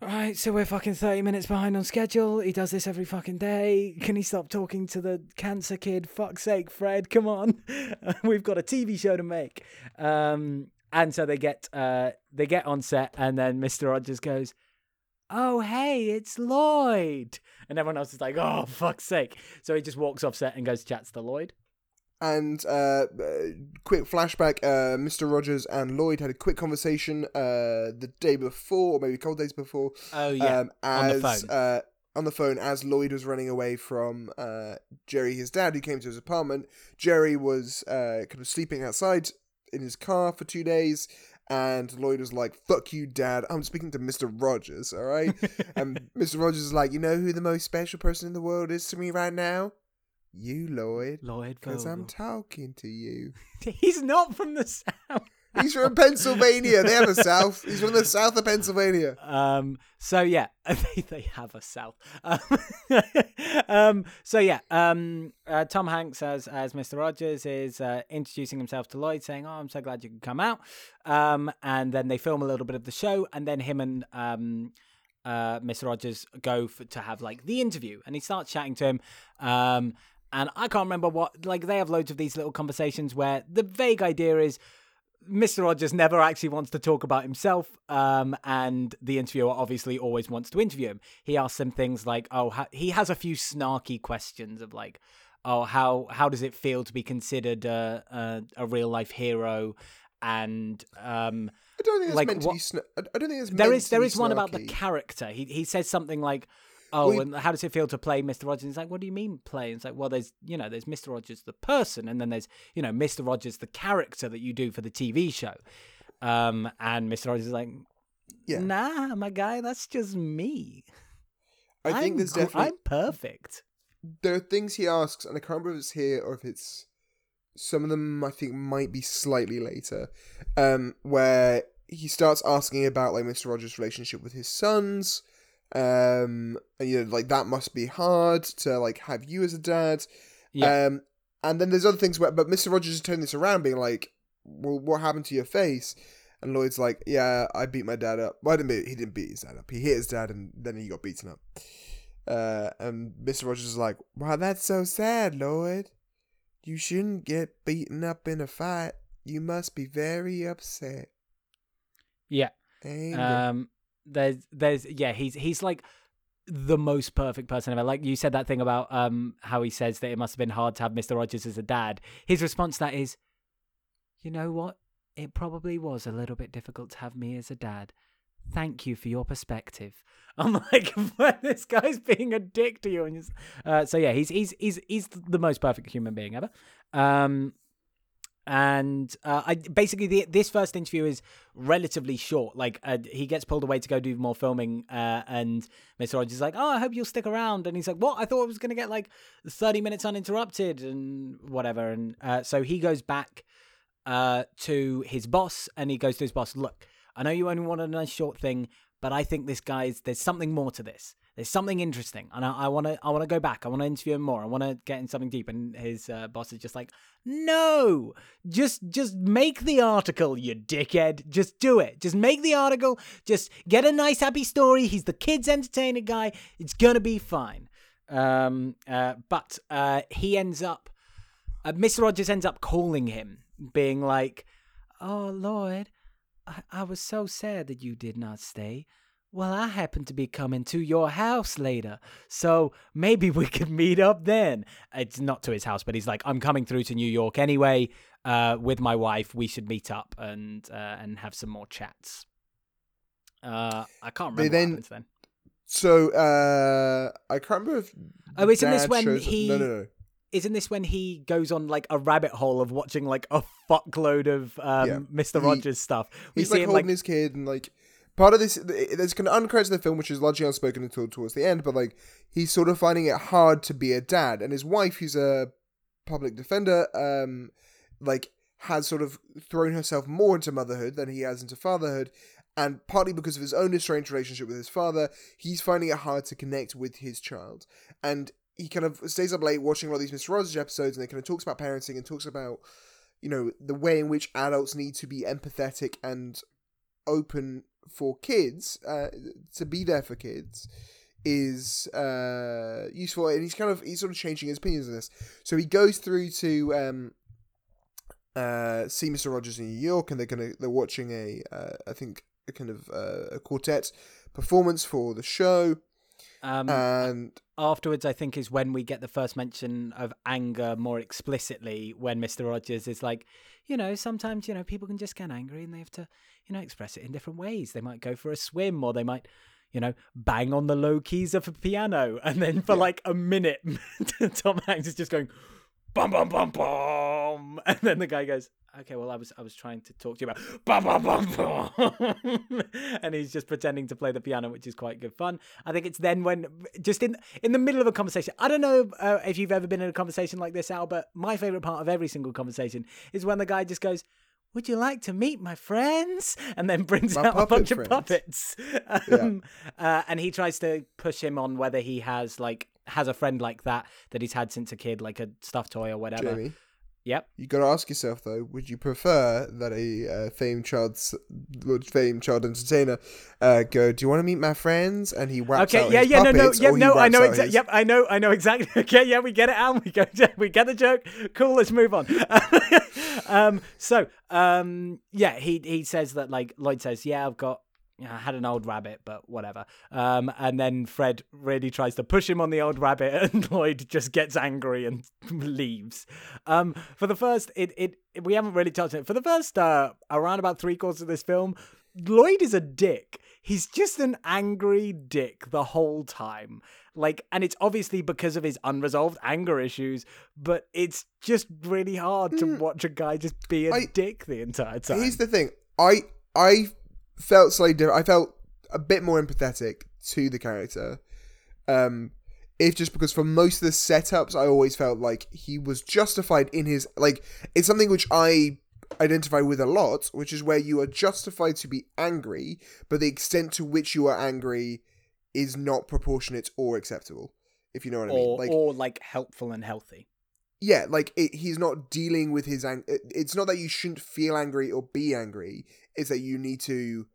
Speaker 3: Right, so we're fucking 30 minutes behind on schedule. He does this every fucking day. Can he stop talking to the cancer kid? Fuck's sake, Fred, come on. We've got a TV show to make. Um, and so they get uh, they get on set, and then Mr. Rogers goes, "Oh, hey, it's Lloyd," and everyone else is like, "Oh, fuck's sake!" So he just walks off set and goes chats to Lloyd.
Speaker 2: And uh, uh, quick flashback: uh, Mr. Rogers and Lloyd had a quick conversation uh, the day before, or maybe a couple days before.
Speaker 3: Oh yeah,
Speaker 2: um,
Speaker 3: on the
Speaker 2: as,
Speaker 3: phone.
Speaker 2: Uh, on the phone, as Lloyd was running away from uh, Jerry, his dad, who came to his apartment. Jerry was uh, kind of sleeping outside in his car for two days, and Lloyd was like, "Fuck you, Dad. I'm speaking to Mr. Rogers, all right." and Mr. Rogers is like, "You know who the most special person in the world is to me right now? You, Lloyd."
Speaker 3: Lloyd
Speaker 2: Because I'm talking to you.
Speaker 3: He's not from the south.
Speaker 2: He's from Pennsylvania. They have a South. He's from the south of Pennsylvania.
Speaker 3: Um. So yeah, they, they have a south. Um, um. So yeah. Um. Uh, Tom Hanks as as Mr. Rogers is uh, introducing himself to Lloyd, saying, "Oh, I'm so glad you could come out." Um. And then they film a little bit of the show, and then him and um. Uh, Mr. Rogers go for, to have like the interview, and he starts chatting to him. Um, and I can't remember what like they have loads of these little conversations where the vague idea is Mr. Rogers never actually wants to talk about himself, um, and the interviewer obviously always wants to interview him. He asks him things like, "Oh, ha- he has a few snarky questions of like, oh, how how does it feel to be considered a a, a real life hero?" And um,
Speaker 2: I don't think it's
Speaker 3: Like,
Speaker 2: meant to be. Sn- I don't think it's.
Speaker 3: there is
Speaker 2: to
Speaker 3: there is one about the character. He he says something like, "Oh,
Speaker 2: Well,
Speaker 3: and how does it feel to play Mr. Rogers?" He's like, "What do you mean play?" And it's like, "Well, there's you know, there's Mr. Rogers the person, and then there's you know, Mr. Rogers the character that you do for the TV show." Um, and Mr. Rogers is like,
Speaker 2: Yeah.
Speaker 3: "Nah, my guy, that's just me.
Speaker 2: I think
Speaker 3: I'm
Speaker 2: there's definitely
Speaker 3: I'm perfect."
Speaker 2: there are things he asks, and I can't remember if it's here or if it's some of them. I think might be slightly later, um, where he starts asking about like Mister Rogers' relationship with his sons, um, and you know like that must be hard to like have you as a dad,
Speaker 3: Yeah.
Speaker 2: um, and then there's other things where but Mister Rogers is turning this around, being like, well, what happened to your face? And Lloyd's like, yeah, I beat my dad up. Well, I didn't beat, he didn't beat his dad up. He hit his dad, and then he got beaten up. Uh, and Mr. Rogers is like, wow, that's so sad, Lloyd. You shouldn't get beaten up in a fight. You must be very upset.
Speaker 3: Yeah.
Speaker 2: Anger.
Speaker 3: Um, there's, there's, yeah, he's he's like the most perfect person ever. Like you said that thing about um how he says that it must have been hard to have Mister Rogers as a dad. His response to that is, you know what? It probably was a little bit difficult to have me as a dad. Thank you for your perspective. I'm like, this guy's being a dick to you, and uh, so yeah, he's he's he's he's the most perfect human being ever. Um, and uh, I basically the, this first interview is relatively short. Like uh, he gets pulled away to go do more filming, uh, and Mr. Rogers is like, "Oh, I hope you'll stick around." And he's like, "What? I thought I was going to get like thirty minutes uninterrupted and whatever." And uh, so he goes back uh, to his boss, and he goes to his boss, "Look, I know you only want a nice short thing, but I think this guy's there's something more to this. There's something interesting, and I want to I want to go back. I want to interview him more. I want to get in something deep." And his uh, boss is just like, "No, just just make the article, you dickhead. Just do it. Just make the article. Just get a nice happy story. He's the kids entertainer guy. It's gonna be fine." Um, uh, but uh, he ends up, uh, Mr. Rogers ends up calling him, being like, "Oh Lord, I, I was so sad that you did not stay." Well, I happen to be coming to your house later, so maybe we could meet up then. It's not to his house, but he's like, I'm coming through to New York anyway uh, with my wife. We should meet up and uh, and have some more chats. Uh, I can't remember
Speaker 2: They
Speaker 3: what happens then.
Speaker 2: So uh I can't remember if
Speaker 3: Oh, isn't this when he-
Speaker 2: No, no, no.
Speaker 3: Isn't this when he goes on like a rabbit hole of watching like a fuckload of um,
Speaker 2: Yeah.
Speaker 3: Mr.
Speaker 2: He-
Speaker 3: Rogers stuff? We
Speaker 2: He's like holding
Speaker 3: like
Speaker 2: his kid and like part of this. There's kind of uncredited in the film, which is largely unspoken until towards the end. But like he's sort of finding it hard to be a dad, and his wife, who's a public defender, um, like has sort of thrown herself more into motherhood than he has into fatherhood. And partly because of his own estranged relationship with his father, he's finding it hard to connect with his child. And he kind of stays up late watching a lot of these Mr. Rogers episodes, and he kind of talks about parenting and talks about, you know, the way in which adults need to be empathetic and open for kids, uh, to be there for kids, is uh, useful. And he's kind of he's sort of changing his opinions on this. So he goes through to um, uh, see Mr. Rogers in New York, and they're gonna they're watching a uh, I think a kind of uh, a quartet performance for the show,
Speaker 3: um,
Speaker 2: and
Speaker 3: afterwards, I think is when we get the first mention of anger more explicitly. When Mister Rogers is like, you know, sometimes you know people can just get angry and they have to, you know, express it in different ways. They might go for a swim or they might. You know, bang on the low keys of a piano, and then for
Speaker 2: Yeah.
Speaker 3: like a minute, Tom Hanks is just going, bum bum bum bum, and then the guy goes, "Okay, well, I was I was trying to talk to you about bum bum bum bum," and he's just pretending to play the piano, which is quite good fun. I think it's then when just in in the middle of a conversation. I don't know uh, if you've ever been in a conversation like this, Al, but my favorite part of every single conversation is when the guy just goes. Would you like to meet my friends? And then brings
Speaker 2: My
Speaker 3: out a bunch
Speaker 2: friends.
Speaker 3: of puppets. Um, uh, and he tries to push him on whether he has like has a friend like that that he's had since a kid, like a stuffed toy or whatever.
Speaker 2: Jamie.
Speaker 3: Yep.
Speaker 2: You got to ask yourself though: Would you prefer that a uh, famed child, famed child entertainer, uh, go? Do you want to meet my friends? And he wraps
Speaker 3: Okay.
Speaker 2: out
Speaker 3: Yeah.
Speaker 2: his
Speaker 3: Yeah. No. No.
Speaker 2: puppets,
Speaker 3: Yep. No. I know exactly.
Speaker 2: his-
Speaker 3: Yep. I know. I know exactly. Okay. Yeah. We get it, Al. We go. We get the joke. Cool. Let's move on. um. So. Um. Yeah. He he says that like Lloyd says. Yeah. I've got. Yeah, I had an old rabbit, but whatever. Um, and then Fred really tries to push him on the old rabbit, and Lloyd just gets angry and leaves. Um, for the first, it, it we haven't really touched it. For the first, uh, around about three quarters of this film, Lloyd is a dick. He's just an angry dick the whole time. Like, and it's obviously because of his unresolved anger issues, but it's just really hard to watch a guy just be a
Speaker 2: I-
Speaker 3: dick the entire time.
Speaker 2: Here's the thing: I I felt slightly different. I felt a bit more empathetic to the character. Um, if just because for most of the setups, I always felt like he was justified in his like. It's something which I identify with a lot, which is where you are justified to be angry, but the extent to which you are angry is not proportionate or acceptable. If you know what I mean,
Speaker 3: or,
Speaker 2: like
Speaker 3: or like helpful and healthy.
Speaker 2: yeah, like it, he's not dealing with his anger. It's not that you shouldn't feel angry or be angry. It's that you need to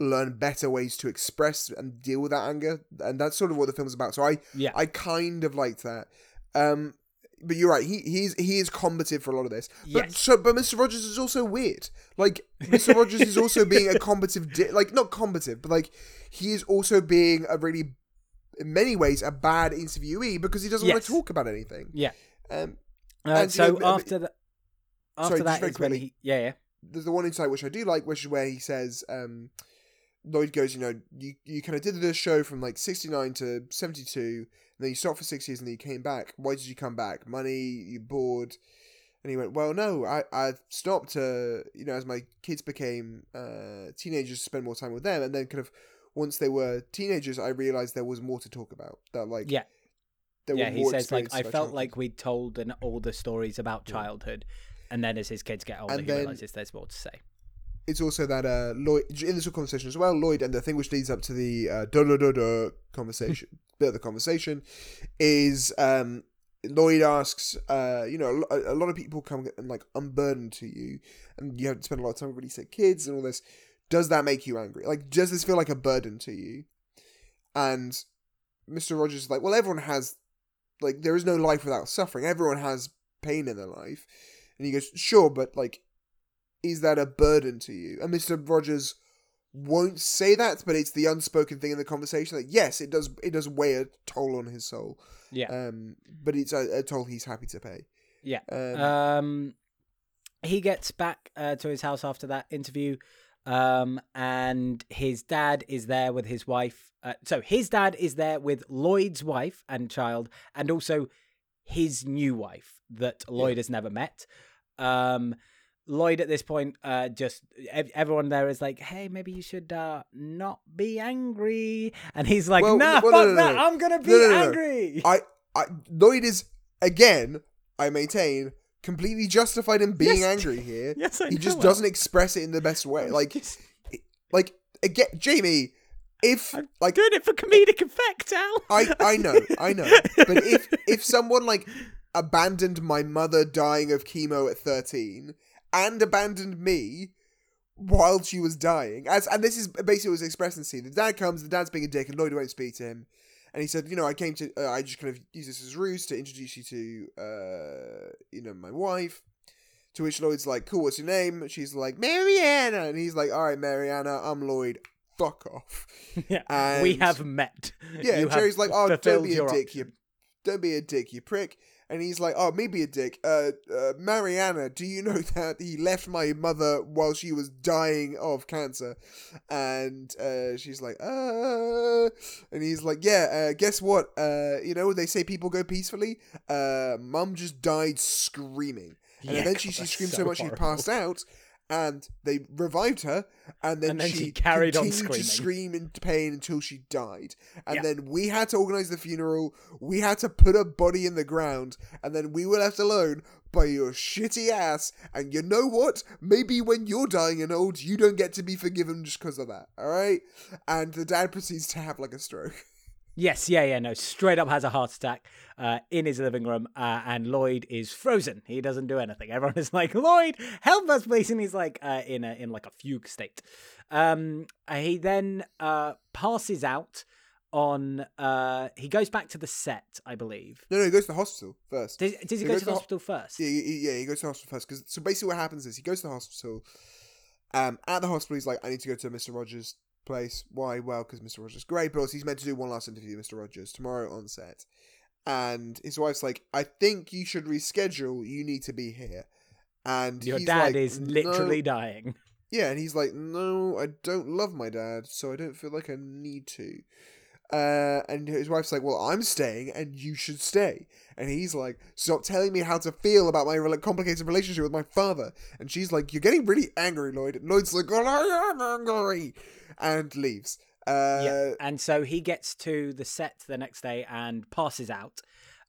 Speaker 2: learn better ways to express and deal with that anger, and that's sort of what the film's about. So I,
Speaker 3: Yeah.
Speaker 2: I kind of liked that. Um, but you're right. He he's he is combative for a lot of this. But
Speaker 3: Yes.
Speaker 2: so, but Mr. Rogers is also weird. Like Mr. Rogers is also being a combative, di- like not combative, but like he is also being a really, in many ways, a bad interviewee because he doesn't want to talk about anything.
Speaker 3: Yeah.
Speaker 2: Um,
Speaker 3: Uh,
Speaker 2: And,
Speaker 3: so
Speaker 2: know,
Speaker 3: after that,
Speaker 2: sorry,
Speaker 3: after
Speaker 2: just
Speaker 3: that
Speaker 2: very
Speaker 3: when
Speaker 2: quickly.
Speaker 3: he, yeah, yeah.
Speaker 2: There's the one insight which I do like, which is where he says, um, Lloyd goes, you know, you, you kind of did the show from like 69 to 72, and then you stopped for six years and then you came back. Why did you come back? Money, you bored? And he went, well, no, I, I stopped, uh, you know, as my kids became uh, teenagers, to spend more time with them. And then kind of once they were teenagers, I realized there was more to talk about. That like,
Speaker 3: Yeah.
Speaker 2: there
Speaker 3: yeah, he says like I felt
Speaker 2: childhood."
Speaker 3: like we told an older stories about childhood, and then as his kids get older,
Speaker 2: And
Speaker 3: he
Speaker 2: then-
Speaker 3: realizes there's more to say.
Speaker 2: it's also that uh, Lloyd in this whole conversation as well. Lloyd and the thing which leads up to the uh, da da da conversation, bit of the conversation, is um, Lloyd asks, uh, you know, a, a lot of people come and like unburden to you, and you have to spend a lot of time with really sick kids and all this. Does that make you angry? Like, does this feel like a burden to you? And Mr. Rogers is like, well, everyone has, like, there is no life without suffering. Everyone has pain in their life. And he goes, sure, but like, is that a burden to you? And Mr. Rogers won't say that, but it's the unspoken thing in the conversation that yes, it does. It does weigh a toll on his soul.
Speaker 3: Yeah.
Speaker 2: Um, but it's a, a toll he's happy to pay.
Speaker 3: Yeah.
Speaker 2: Um,
Speaker 3: Um, he gets back uh, to his house after that interview, um, and his dad is there with his wife. Uh, so his dad is there with Lloyd's wife and child, and also his new wife that Lloyd has never met. Um, Lloyd at this point, uh, just everyone there is like, "Hey, maybe you should uh, not be angry," and he's like,
Speaker 2: Well,
Speaker 3: "Nah,
Speaker 2: well,
Speaker 3: fuck
Speaker 2: no, no,
Speaker 3: that!
Speaker 2: no.
Speaker 3: I'm gonna be angry."
Speaker 2: I, I, Lloyd is again. I maintain completely justified in being
Speaker 3: Yes.
Speaker 2: angry here.
Speaker 3: yes, I
Speaker 2: he just doesn't express it in the best way. Like, like again, Jamie. If
Speaker 3: I'm
Speaker 2: like
Speaker 3: doing it for comedic effect, Al.
Speaker 2: I I know, I know. But if if someone like abandoned my mother dying of chemo at 13 and abandoned me while she was dying, as and this is basically what was expressed in the scene. The dad comes, the dad's being a dick, and Lloyd won't speak to him. And he said, you know, I came to, uh, I just kind of use this as ruse to introduce you to, uh, you know, my wife. To which Lloyd's like, cool, what's your name? She's like, Mariana. And he's like, all right, Mariana, I'm Lloyd. Fuck off.
Speaker 3: yeah, we have met.
Speaker 2: Yeah,
Speaker 3: You
Speaker 2: and Jerry's like, "Oh, don't be a dick,
Speaker 3: option.
Speaker 2: you, don't be a dick, you prick." And he's like, "Oh, maybe a dick." Uh, uh, Mariana, do you know that he left my mother while she was dying of cancer? And uh, she's like, "Uh," and he's like, "Yeah, uh, guess what? Uh, you know they say people go peacefully. Uh, mum just died screaming, and
Speaker 3: Yeah,
Speaker 2: eventually
Speaker 3: God,
Speaker 2: she screamed so,
Speaker 3: so
Speaker 2: much she passed out." And they revived her, and then,
Speaker 3: And then
Speaker 2: she,
Speaker 3: she carried on
Speaker 2: continued to
Speaker 3: screaming.
Speaker 2: scream in pain until she died. And
Speaker 3: Yeah.
Speaker 2: then we had to organize the funeral. We had to put her body in the ground, and then we were left alone by your shitty ass. And you know what? Maybe when you're dying and old, you don't get to be forgiven just because of that. All right? And the dad proceeds to have like a stroke.
Speaker 3: Yes, yeah, yeah, no. Straight up has a heart attack uh, in his living room, uh, and Lloyd is frozen. He doesn't do anything. Everyone is like, "Lloyd, help us, please!" And he's like, uh, in a in like a fugue state. Um, he then uh, passes out on. Uh, he goes back to the set, I believe.
Speaker 2: No, no, he goes to the hospital first.
Speaker 3: Does, does he
Speaker 2: He
Speaker 3: go to the
Speaker 2: ho-
Speaker 3: hospital first?
Speaker 2: Yeah, he- yeah, he goes to the hospital first. Cause, so basically, what happens is he goes to the hospital. Um, at the hospital, he's like, I need to go to Mr. Rogers' place. Why? Well, because Mr. Rogers is great, but also he's meant to do one last interview with Mr. Rogers tomorrow on set. And his wife's like, I think you should reschedule. You need to be here. And
Speaker 3: Your dad
Speaker 2: like,
Speaker 3: is
Speaker 2: "No."
Speaker 3: literally dying.
Speaker 2: Yeah, and he's like, no, I don't love my dad, so I don't feel like I need to. Uh, and his wife's like, well, I'm staying, and you should stay. And he's like, stop telling me how to feel about my complicated relationship with my father. And she's like, you're getting really angry, Lloyd. And Lloyd's like, well, I am angry, and leaves. Uh,
Speaker 3: yeah. And so he gets to the set the next day and passes out.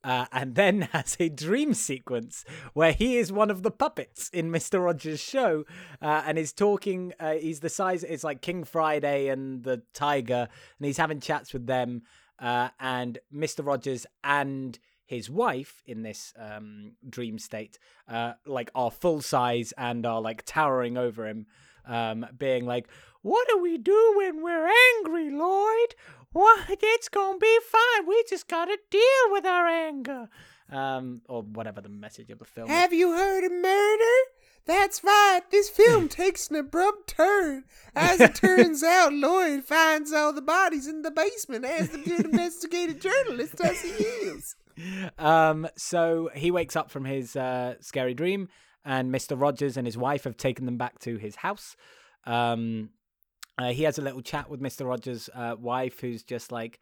Speaker 3: Uh, and then has a dream sequence where he is one of the puppets in Mr. Rogers' show uh, and is talking. Uh, he's the size, it's like King Friday and the Tiger, and he's having chats with them. Uh, and Mr. Rogers and his wife in this um, dream state, uh, like, are full size and are like towering over him, um, being like, What do we do when we're angry, Lloyd? What? It's gonna be fine. We just gotta deal with our anger. Um, or whatever the message of the film. is.
Speaker 2: Have you heard of murder? That's right. This film takes an abrupt turn. As it turns out, Lloyd finds all the bodies in the basement as the good investigative journalist as he is.
Speaker 3: Um, so he wakes up from his uh, scary dream, and Mr. Rogers and his wife have taken them back to his house. Um, uh, he has a little chat with Mr. Rogers' uh, wife, who's just like,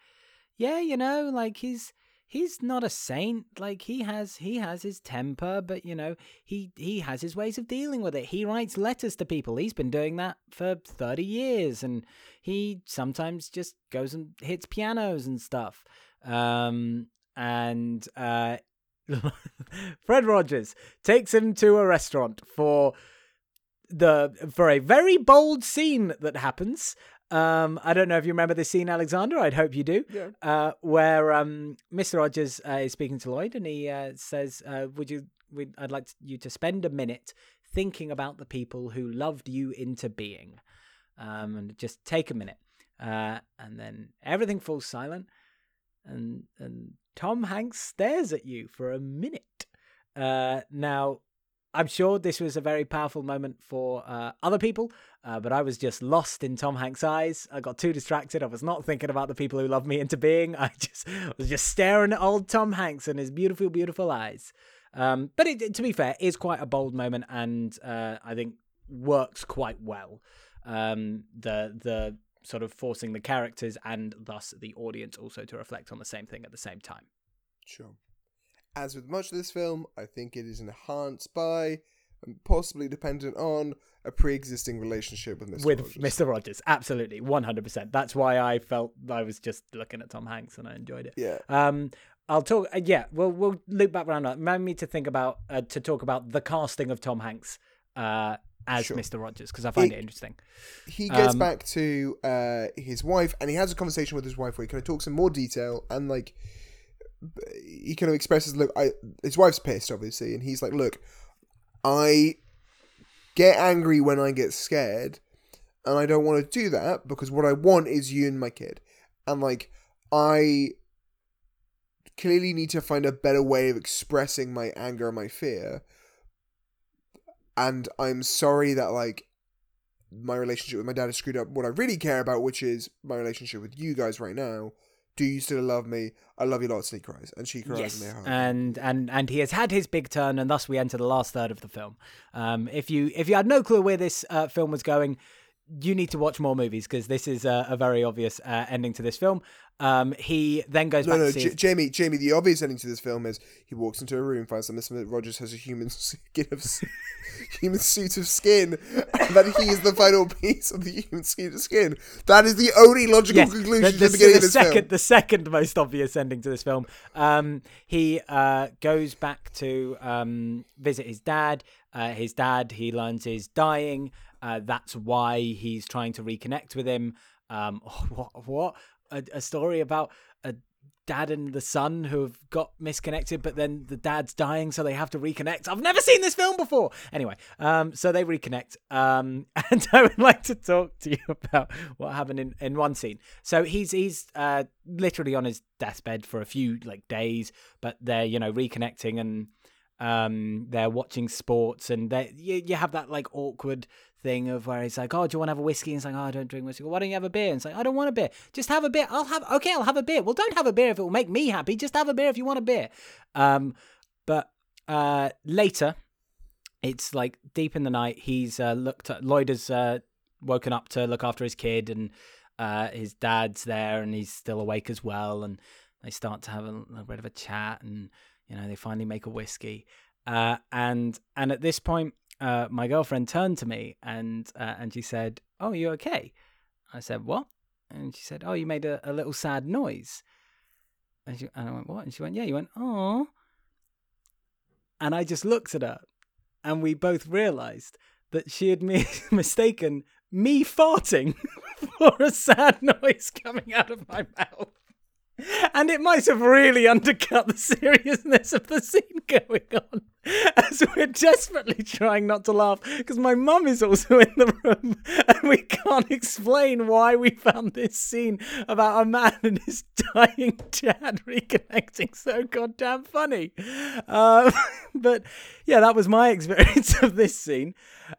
Speaker 3: "Yeah, you know, like he's he's not a saint. Like he has he has his temper, but you know he he has his ways of dealing with it. He writes letters to people. He's been doing that for thirty years, and he sometimes just goes and hits pianos and stuff. Um, and uh, Fred Rogers takes him to a restaurant for the for a very bold scene that happens. Um, I don't know if you remember this scene, Alexander. I'd hope you do.
Speaker 2: Yeah.
Speaker 3: Uh, where um, Mr. Rogers uh, is speaking to Lloyd, and he uh, says, uh, "Would you? We'd, I'd like you to spend a minute thinking about the people who loved you into being, um, and just take a minute." Uh, and then everything falls silent, and and Tom Hanks stares at you for a minute. Uh, now, I'm sure this was a very powerful moment for uh, other people, uh, but I was just lost in Tom Hanks' eyes. I got too distracted. I was not thinking about the people who love me into being. I just was just staring at old Tom Hanks and his beautiful, beautiful eyes. Um, but it, to be fair, is quite a bold moment, and uh, I think works quite well. Um, the the sort of forcing the characters and thus the audience also to reflect on the same thing at the same time.
Speaker 2: Sure. As with much of this film, I think it is enhanced by and possibly dependent on a pre-existing relationship with Mr.
Speaker 3: with
Speaker 2: Rogers.
Speaker 3: Mr. Rogers. Absolutely, one hundred percent. That's why I felt I was just looking at Tom Hanks and I enjoyed it.
Speaker 2: Yeah.
Speaker 3: Um, I'll talk. Uh, yeah, we'll we'll loop back around. Remind me to think about uh, to talk about the casting of Tom Hanks uh, as
Speaker 2: Sure.
Speaker 3: Mr. Rogers because I find
Speaker 2: It-
Speaker 3: it interesting.
Speaker 2: He gets
Speaker 3: Um,
Speaker 2: back to uh, his wife, and he has a conversation with his wife where he kind of talks in more detail, and like he kind of expresses, "Look, I." His wife's pissed, obviously, and he's like, "Look, I get angry when I get scared, and I don't want to do that because what I want is you and my kid, and like I clearly need to find a better way of expressing my anger and my fear." And I'm sorry that like my relationship with my dad is screwed up. What I really care about, which is my relationship with you guys right now. Do you still love me? I love you lots. And he cries, and she cries,
Speaker 3: Yes,
Speaker 2: and
Speaker 3: and and and he has had his big turn, and thus we enter the last third of the film. Um, if you if you had no clue where this uh, film was going, you need to watch more movies because this is a, a very obvious uh, ending to this film. Um, he then goes
Speaker 2: no,
Speaker 3: back
Speaker 2: no,
Speaker 3: to
Speaker 2: J- Jamie. Jamie, the obvious ending to this film is he walks into a room, finds that Mr. Rogers has a human skin of human suit of skin, and that he is the final piece of the human suit of skin. That is the only logical
Speaker 3: Yes,
Speaker 2: conclusion
Speaker 3: the,
Speaker 2: to
Speaker 3: the,
Speaker 2: the beginning
Speaker 3: the
Speaker 2: of this
Speaker 3: second,
Speaker 2: film.
Speaker 3: The second most obvious ending to this film. Um, he uh, goes back to um, visit his dad. Uh, his dad, he learns, is dying. Uh, that's why he's trying to reconnect with him. Um, what? What? A, a story about a dad and the son who have got misconnected, but then the dad's dying, so they have to reconnect. I've never seen this film before. Anyway, um, so they reconnect, um, and I would like to talk to you about what happened in, in one scene. So he's he's uh, literally on his deathbed for a few like days, but they're you know reconnecting and um they're watching sports and they you, you have that like awkward thing of where he's like oh do you want to have a whiskey? And it's like oh I don't drink whiskey. Well, why don't you have a beer? And it's like I don't want a beer. Just have a beer. I'll have okay I'll have a beer. Well don't have a beer if it will make me happy. Just have a beer if you want a beer. Um but uh later it's like deep in the night he's uh looked at Lloyd has uh woken up to look after his kid and uh his dad's there and he's still awake as well and they start to have a, a bit of a chat and you know they finally make a whiskey. Uh, and and at this point uh, my girlfriend turned to me and uh, and she said oh you okay? I said what? And she said oh you made a, a little sad noise. And, she, and i went what? And she went yeah. You went oh and i just looked at her and we both realized that she had mi- mistaken me farting for a sad noise coming out of my mouth. And it might have really undercut the seriousness of the scene going on as we're desperately trying not to laugh because my mum is also in the room and we can't explain why we found this scene about a man and his dying dad reconnecting so goddamn funny. Um, but yeah, that was my experience of this scene.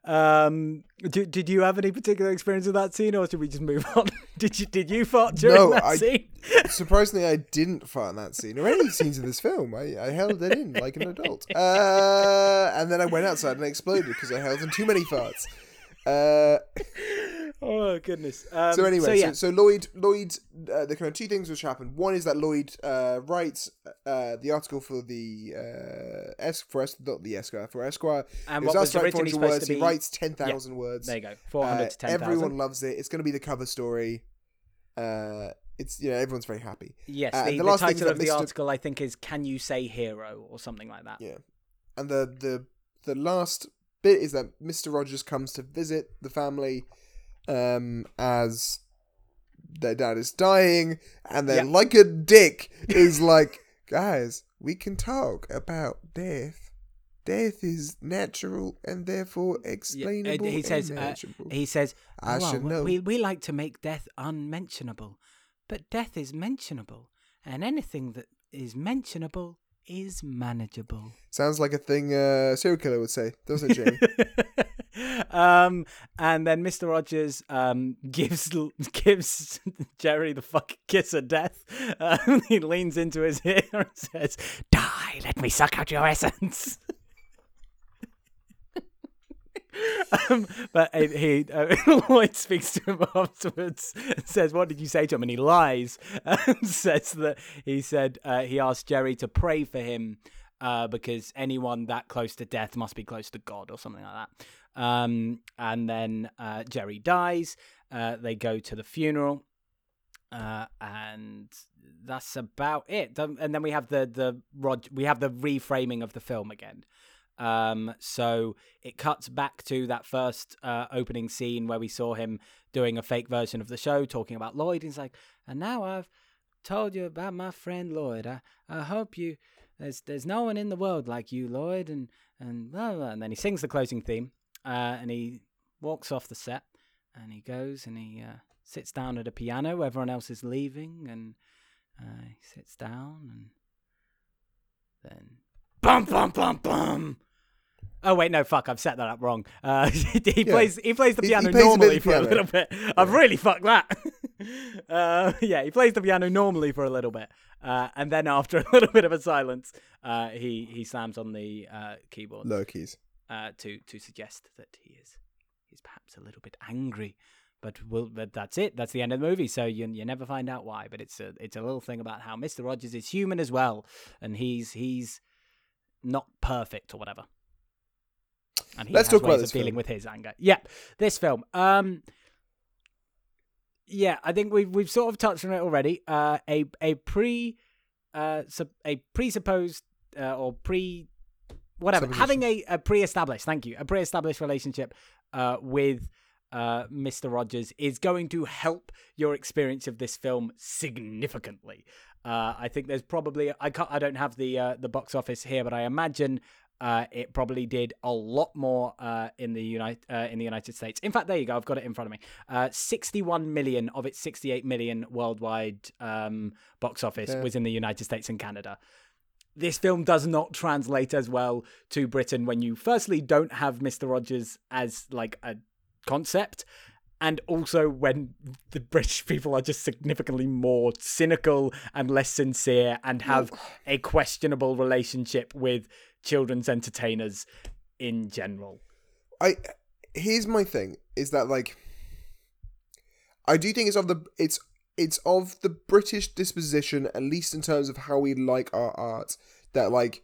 Speaker 3: Um, did, did you have any particular experience with that scene or should we just move on? did you did you fart during
Speaker 2: No,
Speaker 3: that
Speaker 2: I-
Speaker 3: scene?
Speaker 2: Surprisingly, I didn't fart in that scene or any scenes in this film. I, I held it in like an adult. Uh, and then I went outside and I exploded because I held in too many farts. Uh,
Speaker 3: Oh goodness. Um,
Speaker 2: so anyway, so,
Speaker 3: yeah,
Speaker 2: so, Lloyd, Lloyd, uh, the kind of two things which happen. One is that Lloyd uh, writes uh, the article for the uh, es- for es- not the Esquire for Esquire.
Speaker 3: And
Speaker 2: It
Speaker 3: what was originally supposed
Speaker 2: words.
Speaker 3: to
Speaker 2: He writes ten thousand words.
Speaker 3: there you go. Four hundred
Speaker 2: Uh,
Speaker 3: to ten
Speaker 2: everyone loves it. It's going to be the cover story. Uh, it's you know everyone's very happy.
Speaker 3: Yes,
Speaker 2: uh,
Speaker 3: the,
Speaker 2: the
Speaker 3: the, title of the
Speaker 2: Mr.
Speaker 3: article I think is "Can you say hero" or something like that.
Speaker 2: Yeah, and the the the last bit is that Mr. Rogers comes to visit the family um, as their dad is dying, and then,
Speaker 3: Yeah.
Speaker 2: like a dick, is like, guys, we can talk about death. Death is natural and therefore
Speaker 3: Yeah,
Speaker 2: explainable.
Speaker 3: uh, he says uh, he says
Speaker 2: I
Speaker 3: "Oh,
Speaker 2: should know.
Speaker 3: we we like to make death unmentionable but death is mentionable and anything that is mentionable is manageable.
Speaker 2: Sounds like a thing uh, serial killer would say, doesn't it, Jamie?
Speaker 3: um and then mr rogers um gives gives jerry the fucking kiss of death. Um, he leans into his ear and says die let me suck out your essence um, but he uh, Lloyd speaks to him afterwards and says, "What did you say to him?" And he lies and says that he said uh, he asked Jerry to pray for him uh, because anyone that close to death must be close to God or something like that. Um, and then uh, Jerry dies. Uh, they go to the funeral, uh, and that's about it. And then we have the the Rod- we have the reframing of the film again. Um, so it cuts back to that first uh, opening scene where we saw him doing a fake version of the show, talking about Lloyd. He's like, and now I've told you about my friend Lloyd. I, I hope you. There's there's no one in the world like you, Lloyd, and and blah, blah. and then he sings the closing theme, uh, and he walks off the set, and he goes and he uh, sits down at a piano. Everyone else is leaving, and uh, he sits down, and then bum bum bum bum. Oh wait, no, fuck! I've set that up wrong. Uh, he
Speaker 2: Yeah.
Speaker 3: plays he plays the
Speaker 2: He- he
Speaker 3: piano
Speaker 2: plays a
Speaker 3: normally
Speaker 2: of
Speaker 3: for a little bit. I've really fucked that. uh, yeah, he plays the piano normally for a little bit, uh, and then after a little bit of a silence, uh, he he slams on the uh, keyboard
Speaker 2: Low keys.
Speaker 3: uh, to to suggest that he is he's perhaps a little bit angry. But we'll, but that's it. That's the end of the movie. So you you never find out why. But it's a it's a little thing about how Mister Rogers is human as well, and he's he's not perfect or whatever. And he
Speaker 2: Let's
Speaker 3: has
Speaker 2: talk about
Speaker 3: ways of dealing
Speaker 2: film.
Speaker 3: with his anger. Yeah, this film. Um, yeah, I think we've we've sort of touched on it already. Uh, a a pre, uh, a presupposed uh, or pre, whatever, having a, a pre-established. Thank you, a pre-established relationship uh, with uh, Mr. Rogers is going to help your experience of this film significantly. Uh, I think there's probably I can't I don't have the uh, the box office here, but I imagine uh, it probably did a lot more uh, in the United uh, in the United States. In fact, there you go. I've got it in front of me. Uh, 61 million of its 68 million worldwide um, box office
Speaker 2: Yeah.
Speaker 3: was in the United States and Canada. This film does not translate as well to Britain when you firstly don't have Mr. Rogers as like a concept and also when the British people are just significantly more cynical and less sincere and have a questionable relationship with children's entertainers in general.
Speaker 2: I here's my thing is that like I do think it's of the it's it's of the British disposition at least in terms of how we like our art that like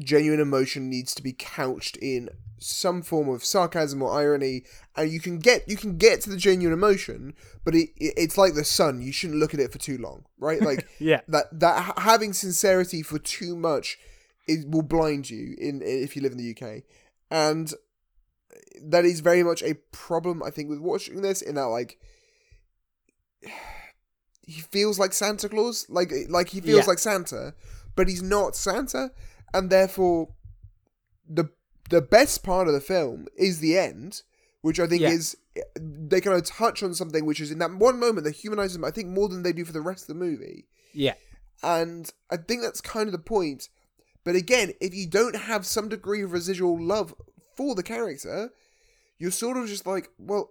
Speaker 2: genuine emotion needs to be couched in some form of sarcasm or irony and you can get you can get to the genuine emotion but it, it it's like the sun you shouldn't look at it for too long right like
Speaker 3: Yeah.
Speaker 2: that that having sincerity for too much it will blind you in if you live in the UK and that is very much a problem I think with watching this in that like he feels like Santa Claus like like he feels
Speaker 3: Yeah.
Speaker 2: like Santa but he's not Santa and therefore the the best part of the film is the end which I think
Speaker 3: Yeah.
Speaker 2: is they kind of touch on something which is in that one moment they humanize him I think more than they do for the rest of the movie
Speaker 3: Yeah.
Speaker 2: and I think that's kind of the point. But again, if you don't have some degree of residual love for the character, you're sort of just like, well,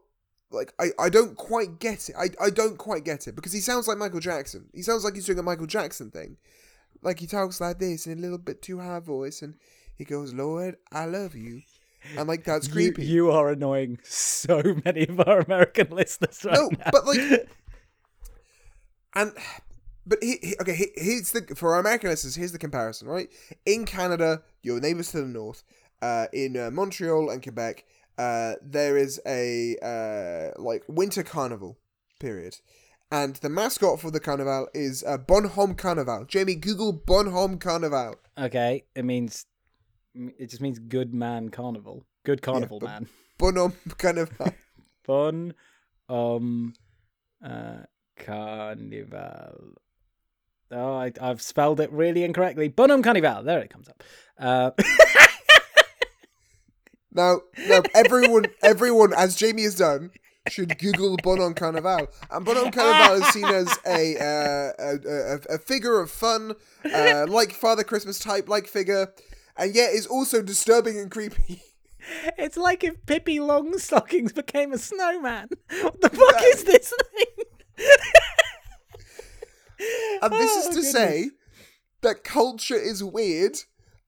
Speaker 2: like I, I don't quite get it. I, I don't quite get it because he sounds like Michael Jackson. He sounds like he's doing a Michael Jackson thing. Like he talks like this in a little bit too high voice and he goes, Lord, I love you. And like that's
Speaker 3: You,
Speaker 2: creepy.
Speaker 3: you are annoying so many of our American listeners right
Speaker 2: No,
Speaker 3: now.
Speaker 2: but like, and but he, he- okay, he, here's the for our American listeners. Here's the comparison, right? In Canada, your neighbors to the north, uh, in uh, Montreal and Quebec, uh, there is a uh, like winter carnival period, and the mascot for the carnival is uh, Bonhomme Carnival. Jamie, Google Bonhomme Carnival.
Speaker 3: okay, it means it just means good man carnival. Good carnival
Speaker 2: but-
Speaker 3: man.
Speaker 2: Bonhomme Carnival.
Speaker 3: Bon um uh carnival. Oh, I, I've spelled it really incorrectly. Bonhomme Carnival. There it comes up. Uh,
Speaker 2: Now, now everyone, everyone, as Jamie has done, should Google Bonhomme Carnival. And Bonhomme Carnival is seen as a uh, a, a, a figure of fun, uh, like Father Christmas type, like figure, and yet is also disturbing and creepy.
Speaker 3: it's like if Pippi Longstockings became a snowman. What the fuck is this thing?
Speaker 2: And this
Speaker 3: Oh,
Speaker 2: is to
Speaker 3: goodness.
Speaker 2: say that culture is weird,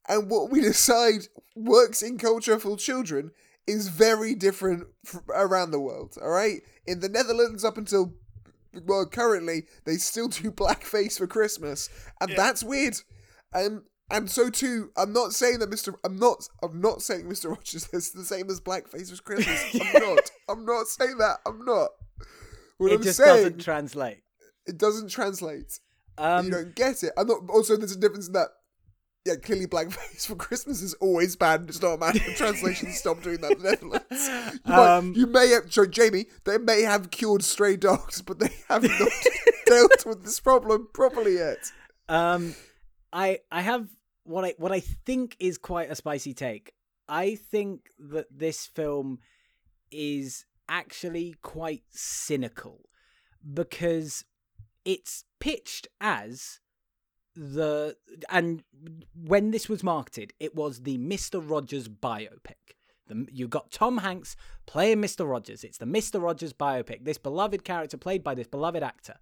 Speaker 2: and what we decide works in culture for children is very different f- around the world. All right, in the Netherlands, up until well, currently they still do blackface for Christmas, and that's weird. Um, and so too, I'm not saying that Mr. I'm not. I'm not saying Mr. Rogers is the same as blackface for Christmas. I'm not. I'm not saying that. I'm not. What
Speaker 3: it
Speaker 2: I'm
Speaker 3: just
Speaker 2: saying,
Speaker 3: doesn't translate.
Speaker 2: It doesn't translate
Speaker 3: Um,
Speaker 2: you don't get it. I'm not. Also, there's a difference in that. Yeah, clearly, blackface for Christmas is always bad. It's not a matter of translation. Stop doing that in the Netherlands. You, might-
Speaker 3: Um,
Speaker 2: you may have, Jamie, they may have cured stray dogs, but they have not dealt with this problem properly yet.
Speaker 3: Um, I I have what I what I think is quite a spicy take. I think that this film is actually quite cynical because it's pitched as the and when this was marketed, it was the Mister Rogers biopic. The, you got Tom Hanks playing Mr. Rogers. It's the Mr. Rogers biopic. This beloved character played by this beloved actor.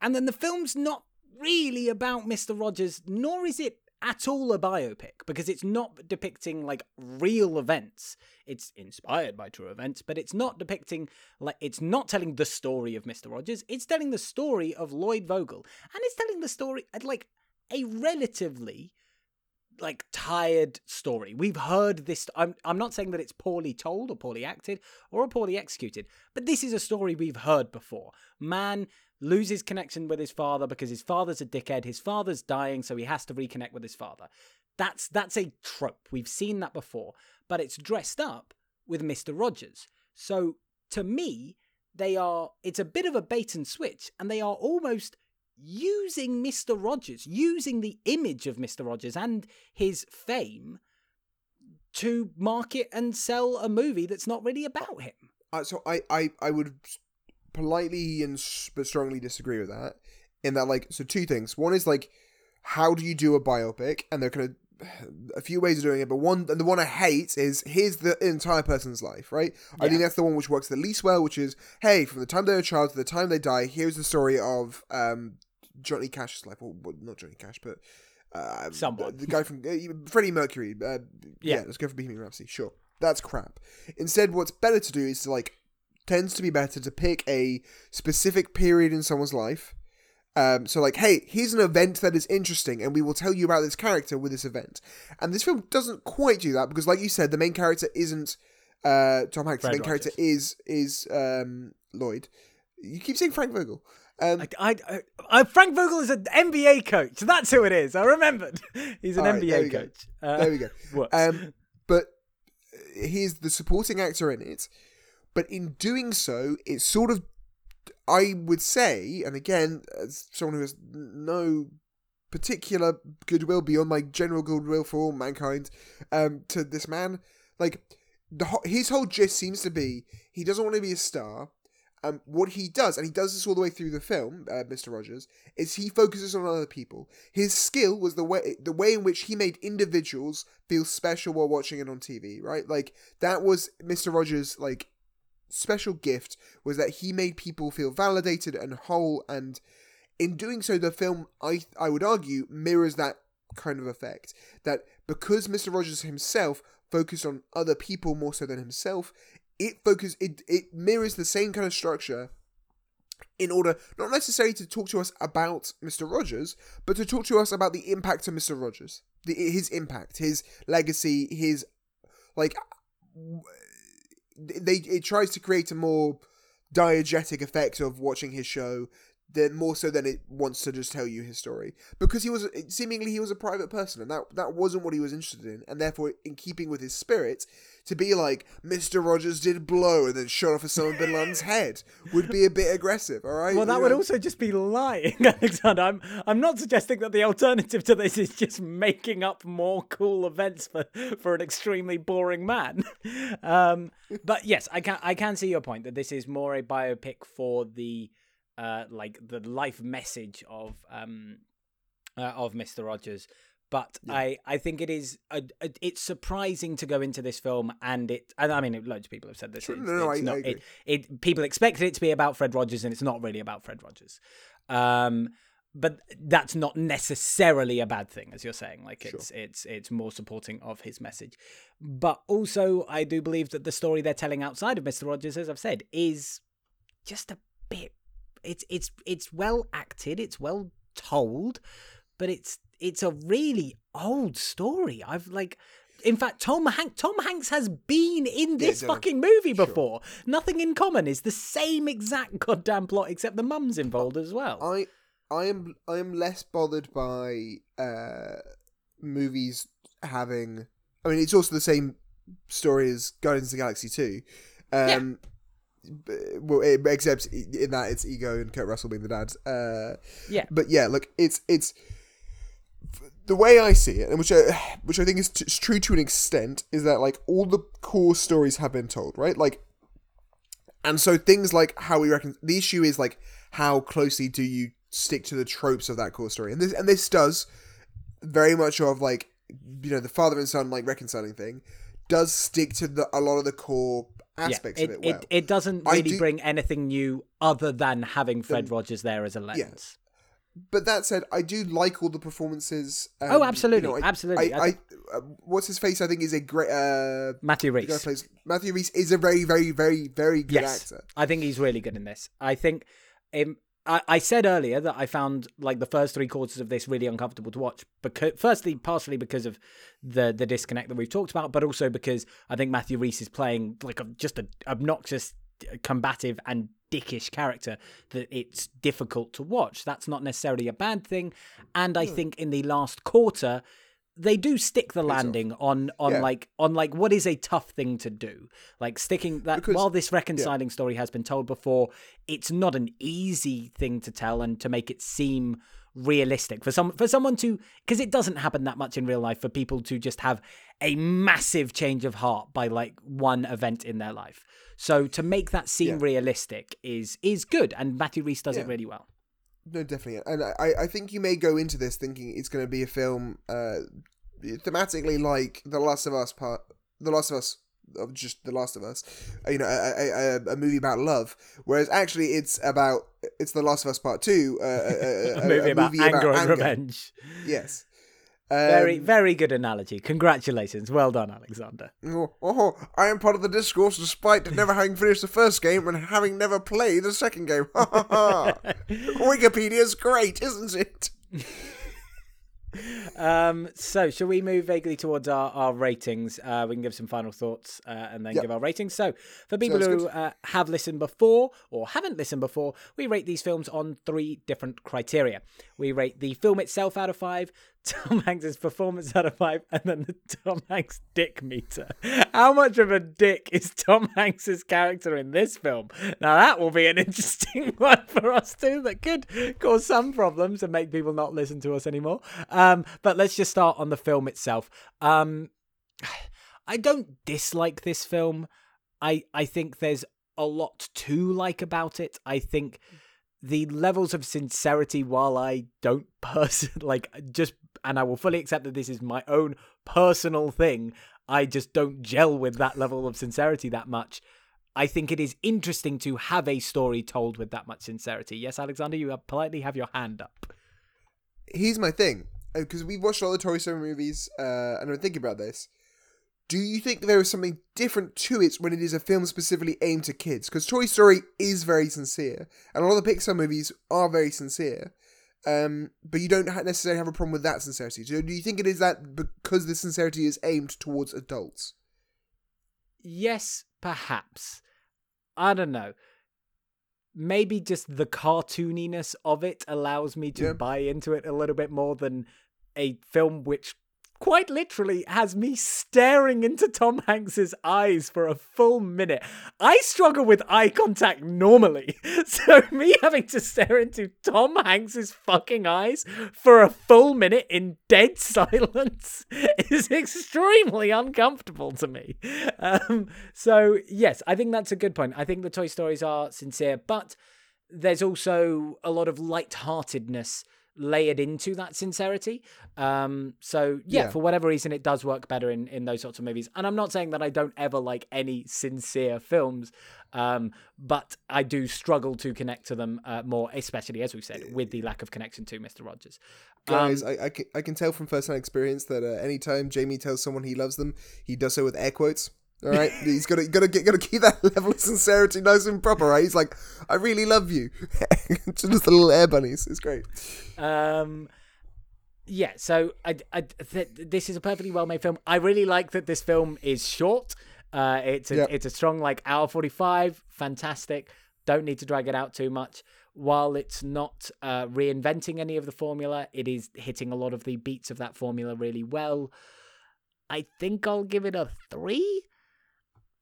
Speaker 3: And then the film's not really about Mr. Rogers, nor is it at all a biopic because it's not depicting like real events. It's inspired by true events, but it's not depicting like it's not telling the story of Mr. Rogers. It's telling the story of Lloyd Vogel, and it's telling the story at like a relatively like tired story. We've heard this. I'm I'm not saying that it's poorly told or poorly acted or poorly executed, but this is a story we've heard before. Man loses connection with his father because his father's a dickhead. His father's dying, so he has to reconnect with his father. That's that's a trope. We've seen that before, but it's dressed up with Mister Rogers. So to me, they are. It's a bit of a bait and switch, and they are almost using Mr. Rogers, using the image of Mr. Rogers and his fame to market and sell a movie that's not really about him.
Speaker 2: Uh, so I, I, I would politely and but strongly disagree with that. In that, like, so two things. One is like, how do you do a biopic? And there are kind of a few ways of doing it, but one, and the one I hate is here's the entire person's life, right? I think that's the one which works the least well, which is, hey, from the time they're a child to the time they die, here's the story of um Johnny Cash's life, or well, not Johnny Cash, but uh,
Speaker 3: Someone.
Speaker 2: the guy from uh, Freddie Mercury. Uh, yeah.
Speaker 3: Yeah.
Speaker 2: let's go for Bohemian Rhapsody. Sure, that's crap. Instead, what's better to do is to like tends to be better to pick a specific period in someone's life. Um, so like, hey, here's an event that is interesting, and we will tell you about this character with this event. And this film doesn't quite do that because, like you said, the main character isn't uh, Tom Hanks. the
Speaker 3: Fred
Speaker 2: main character is is um, Lloyd. You keep saying Frank Vogel. Um,
Speaker 3: I, I, I, Frank Vogel is an NBA coach. That's who it is. I remembered. He's an
Speaker 2: right, there
Speaker 3: NBA
Speaker 2: go.
Speaker 3: coach. Uh,
Speaker 2: there we go. Um, but he's the supporting actor in it. But in doing so, it's sort of, I would say, and again, as someone who has no particular goodwill beyond my general goodwill for all mankind, um, to this man, like the his whole gist seems to be he doesn't want to be a star. Um, what he does, and he does this all the way through the film, uh, Mr. Rogers, is he focuses on other people. His skill was the way the way in which he made individuals feel special while watching it on TV, right? Like that was Mr. Rogers' like special gift was that he made people feel validated and whole, and in doing so, the film I I would argue mirrors that kind of effect. That because Mr. Rogers himself focused on other people more so than himself, it focus it it mirrors the same kind of structure in order not necessarily to talk to us about Mr. Rogers, but to talk to us about the impact of Mr. Rogers, the, his impact, his legacy, his like they it tries to create a more diegetic effect of watching his show then more so than it wants to just tell you his story because he was seemingly he was a private person and that that wasn't what he was interested in and therefore in keeping with his spirit to be like Mr. Rogers did blow and then shot off Osama bin Laden's head would be a bit aggressive all right
Speaker 3: Well, that
Speaker 2: You
Speaker 3: would
Speaker 2: know?
Speaker 3: also just be lying, Alexander. I'm I'm not suggesting that the alternative to this is just making up more cool events for for an extremely boring man. Um, but yes, I can I can see your point that this is more a biopic for the uh, like the life message of um uh, of Mister Rogers. But I, I think it is a, a, it's surprising to go into this film and it and I mean loads of people have said this
Speaker 2: Sure,
Speaker 3: it's,
Speaker 2: no,
Speaker 3: it's
Speaker 2: I- I
Speaker 3: not
Speaker 2: agree.
Speaker 3: it, it people expected it to be about Fred Rogers and it's not really about Fred Rogers. Um but that's not necessarily a bad thing as you're saying like it's it's it's more supporting of his message. But also I do believe that the story they're telling outside of Mr. Rogers as I've said is just a bit it's it's it's well acted, it's well told, but it's it's a really old story. I've like in fact Tom Hanks Tom Hanks has been in this
Speaker 2: no.
Speaker 3: fucking movie before. Nothing in common is the same exact goddamn plot except the mum's involved as well.
Speaker 2: I I am I am less bothered by uh movies having I mean it's also the same story as Guardians of the Galaxy 2. Um well, it, except in that it's ego and Kurt Russell being the dad. Uh,
Speaker 3: Yeah.
Speaker 2: but yeah, look, it's it's the way I see it, and which I which I think is t- is true to an extent, is that like all the core stories have been told, right? Like, and so things like how we reckon the issue is like how closely do you stick to the tropes of that core story, and this and this does very much of like you know the father and son like reconciling thing does stick to the a lot of the core aspects
Speaker 3: yeah,
Speaker 2: of it well.
Speaker 3: it, it doesn't really
Speaker 2: do-
Speaker 3: bring anything new other than having Fred Rogers there as a lens.
Speaker 2: but that said, I do like all the performances. Um,
Speaker 3: Oh, absolutely,
Speaker 2: I,
Speaker 3: absolutely.
Speaker 2: I, I, uh, what's his face? I think is a great. Uh,
Speaker 3: Matthew
Speaker 2: the
Speaker 3: Rhys.
Speaker 2: plays Matthew Rhys is a very, very, very, very good
Speaker 3: Yes,
Speaker 2: actor.
Speaker 3: I think he's really good in this. I think um, I, I said earlier that I found like the first three quarters of this really uncomfortable to watch. Because firstly, partially because of the the disconnect that we've talked about, but also because I think Matthew Rhys is playing like a, just an obnoxious, combative, and dickish character that it's difficult to watch. That's not necessarily a bad thing, and
Speaker 2: Hmm.
Speaker 3: I think in the last quarter. They do stick the landing on on
Speaker 2: Yeah.
Speaker 3: like on like what is a tough thing to do, like sticking that
Speaker 2: Because-
Speaker 3: while this reconciling story has been told before, it's not an easy thing to tell and to make it seem realistic for some for someone to because it doesn't happen that much in real life for people to just have a massive change of heart by like one event in their life. So to make that seem
Speaker 2: Yeah.
Speaker 3: realistic is is good, and Matthew Rhys does it really well.
Speaker 2: No, definitely, and I, I think you may go into this thinking it's going to be a film uh, thematically like The Last of Us part, The Last of Us, of just The Last of Us, you know, a, a, a, movie about love, whereas actually it's about it's The Last of Us Part Two, uh, a,
Speaker 3: A, movie, about, anger and revenge.
Speaker 2: Yes.
Speaker 3: Very
Speaker 2: Um,
Speaker 3: very good analogy. Congratulations, well done, Alexander.
Speaker 2: Oh, oh, I am part of the discourse despite never having finished the first game and having never played the second game. Wikipedia ha! Great, isn't it?
Speaker 3: Um, so, shall we move vaguely towards our, our ratings? Uh, we can give some final thoughts uh, and then
Speaker 2: Yep.
Speaker 3: give our ratings. So, for people
Speaker 2: Sounds
Speaker 3: who uh, have listened before or haven't listened before, we rate these films on three different criteria. We rate the film itself out of five, Tom Hanks' performance out of five, and then the Tom Hanks dick meter. How much of a dick is Tom Hanks' character in this film? Now, that will be an interesting one for us too, that could cause some problems and make people not listen to us anymore. Um, but let's just start on the film itself. Um, I don't dislike this film. I I think there's a lot to like about it. I think the levels of sincerity, while I don't person like just, and I will fully accept that this is my own personal thing. I just don't gel with that level of sincerity that much. I think it is interesting to have a story told with that much sincerity. Yes, Alexander, you have politely have your hand up.
Speaker 2: Here's my thing, because we've watched all the Toy Story movies, uh, and I'm thinking about this. Do you think there is something different to it when it is a film specifically aimed to kids? Because Toy Story is very sincere, and a lot of the Pixar movies are very sincere. Um, but you don't necessarily have a problem with that sincerity. Do you think it is that because the sincerity is aimed towards adults?
Speaker 3: Yes, perhaps. I don't know. maybe just the cartooniness of it allows me to
Speaker 2: Yeah.
Speaker 3: buy into it a little bit more than a film which quite literally has me staring into Tom Hanks's eyes for a full minute. I struggle with eye contact normally. So me having to stare into Tom Hanks's fucking eyes for a full minute in dead silence is extremely uncomfortable to me. Um, so yes, I think that's a good point. I think the Toy Stories are sincere, but there's also a lot of light-heartedness layered into that sincerity. Um, so yeah,
Speaker 2: Yeah.
Speaker 3: for whatever reason, it does work better in in those sorts of movies. And I'm not saying that I don't ever like any sincere films, um, but I do struggle to connect to them uh, more, especially as we said, with the lack of connection to Mister Rogers.
Speaker 2: Guys,
Speaker 3: Um,
Speaker 2: I, I, can, I can tell from first-hand experience that uh, anytime Jamie tells someone he loves them, he does so with air quotes. All right, he's got to got to got to keep that level of sincerity nice and proper. Right, he's like, "I really love you," just the little air bunnies. It's great.
Speaker 3: Um, yeah, so I, I, th- this is a perfectly well made film. I really like that this film is short. Uh, it's a,
Speaker 2: Yep.
Speaker 3: it's a strong like hour forty five. Fantastic. Don't need to drag it out too much. While it's not uh, reinventing any of the formula, it is hitting a lot of the beats of that formula really well. I think I'll give it a three.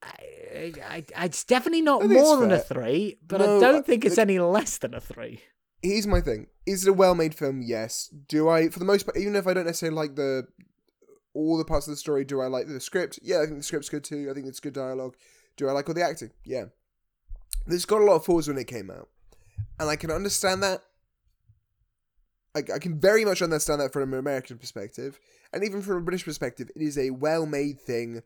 Speaker 3: I, I, I, it's definitely not
Speaker 2: I think it's
Speaker 3: more than a three, but
Speaker 2: No,
Speaker 3: I don't think it's
Speaker 2: look-
Speaker 3: any less than a three.
Speaker 2: Here's my thing: Is it a well-made film? Yes. Do I, for the most part, even if I don't necessarily like the all the parts of the story, do I like the script? Yeah, I think the script's good too. I think it's good dialogue. Do I like all the acting? Yeah. This got a lot of flaws when it came out, and I can understand that. I, I can very much understand that from an American perspective, and even from a British perspective, it is a well-made thing.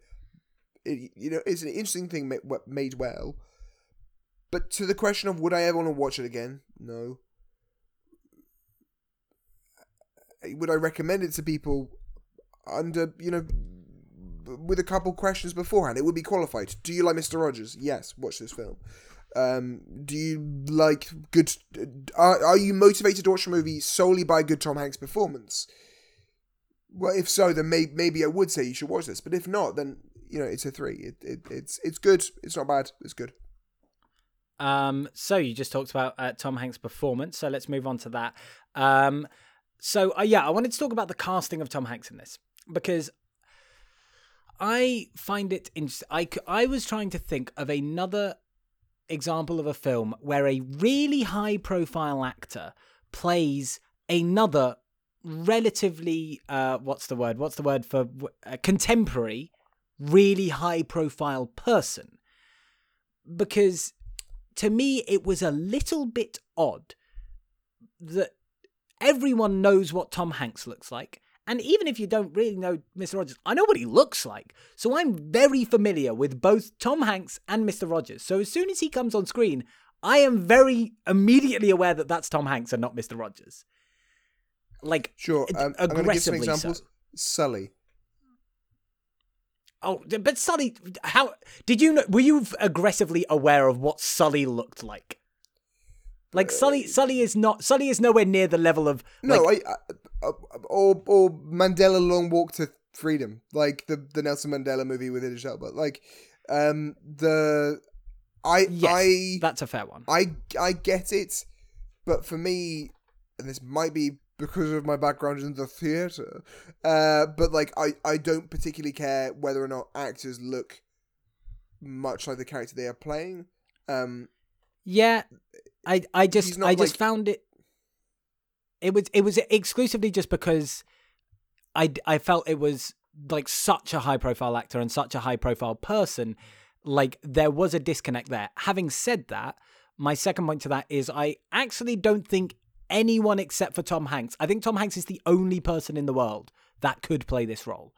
Speaker 2: It, you know, it's an interesting thing made well. But to the question of would I ever want to watch it again? No. Would I recommend it to people under, you know, with a couple questions beforehand? It would be qualified. Do you like Mr. Rogers? Yes, watch this film. Um, do you like good? Are, are you motivated to watch a movie solely by good Tom Hanks performance? Well, if so, then may, maybe I would say you should watch this. But if not, then you know it's a three. It, it it's it's good. It's not bad. It's good.
Speaker 3: Um, so you just talked about uh, Tom Hanks' performance, so let's move on to that. Um, so uh, yeah, I wanted to talk about the casting of Tom Hanks in this because I find it interesting. I I was trying to think of another example of a film where a really high-profile actor plays another relatively uh, what's the word? What's the word for uh, contemporary, really high-profile person? Because to me, it was a little bit odd that everyone knows what Tom Hanks looks like. And even if you don't really know Mr. Rogers, I know what he looks like. So I'm very familiar with both Tom Hanks and Mr. Rogers. So as soon as he comes on screen, I am very immediately aware that that's Tom Hanks and not Mr. Rogers. Like,
Speaker 2: Sure. Um, I'm going to give some
Speaker 3: aggressively so.
Speaker 2: examples. Sully.
Speaker 3: Oh, but Sully, how did you know? Were you aggressively aware of what Sully looked like? Like Sully, Sully is not. Sully is nowhere near the level of.
Speaker 2: No,
Speaker 3: like,
Speaker 2: I, I, uh, or or Mandela Long Walk to Freedom, like the the Nelson Mandela movie with Idris Elba. Like, um, the I
Speaker 3: yes,
Speaker 2: I
Speaker 3: that's a fair one.
Speaker 2: I I get it, but for me, and this might be because of my background in the theater, uh, but like I I don't particularly care whether or not actors look much like the character they are playing. Um,
Speaker 3: Yeah, I I just I just found it. It was it was exclusively just because I I felt it was like such a high profile actor and such a high profile person. Like there was a disconnect there. Having said that, my second point to that is I actually don't think anyone except for Tom Hanks. I think Tom Hanks is the only person in the world that could play this role.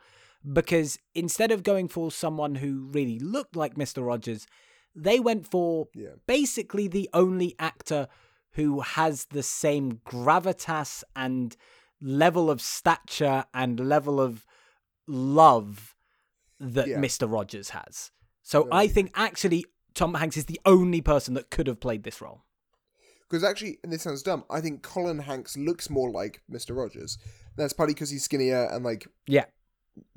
Speaker 3: Because instead of going for someone who really looked like Mr. Rogers, they went for
Speaker 2: Yeah.
Speaker 3: basically the only actor who has the same gravitas and level of stature and level of love that
Speaker 2: Yeah.
Speaker 3: Mr. Rogers has. So
Speaker 2: No,
Speaker 3: I
Speaker 2: I
Speaker 3: think actually Tom Hanks is the only person that could have played this role.
Speaker 2: Because actually, and this sounds dumb, I think Colin Hanks looks more like Mr. Rogers. That's partly because he's skinnier and like
Speaker 3: Yeah.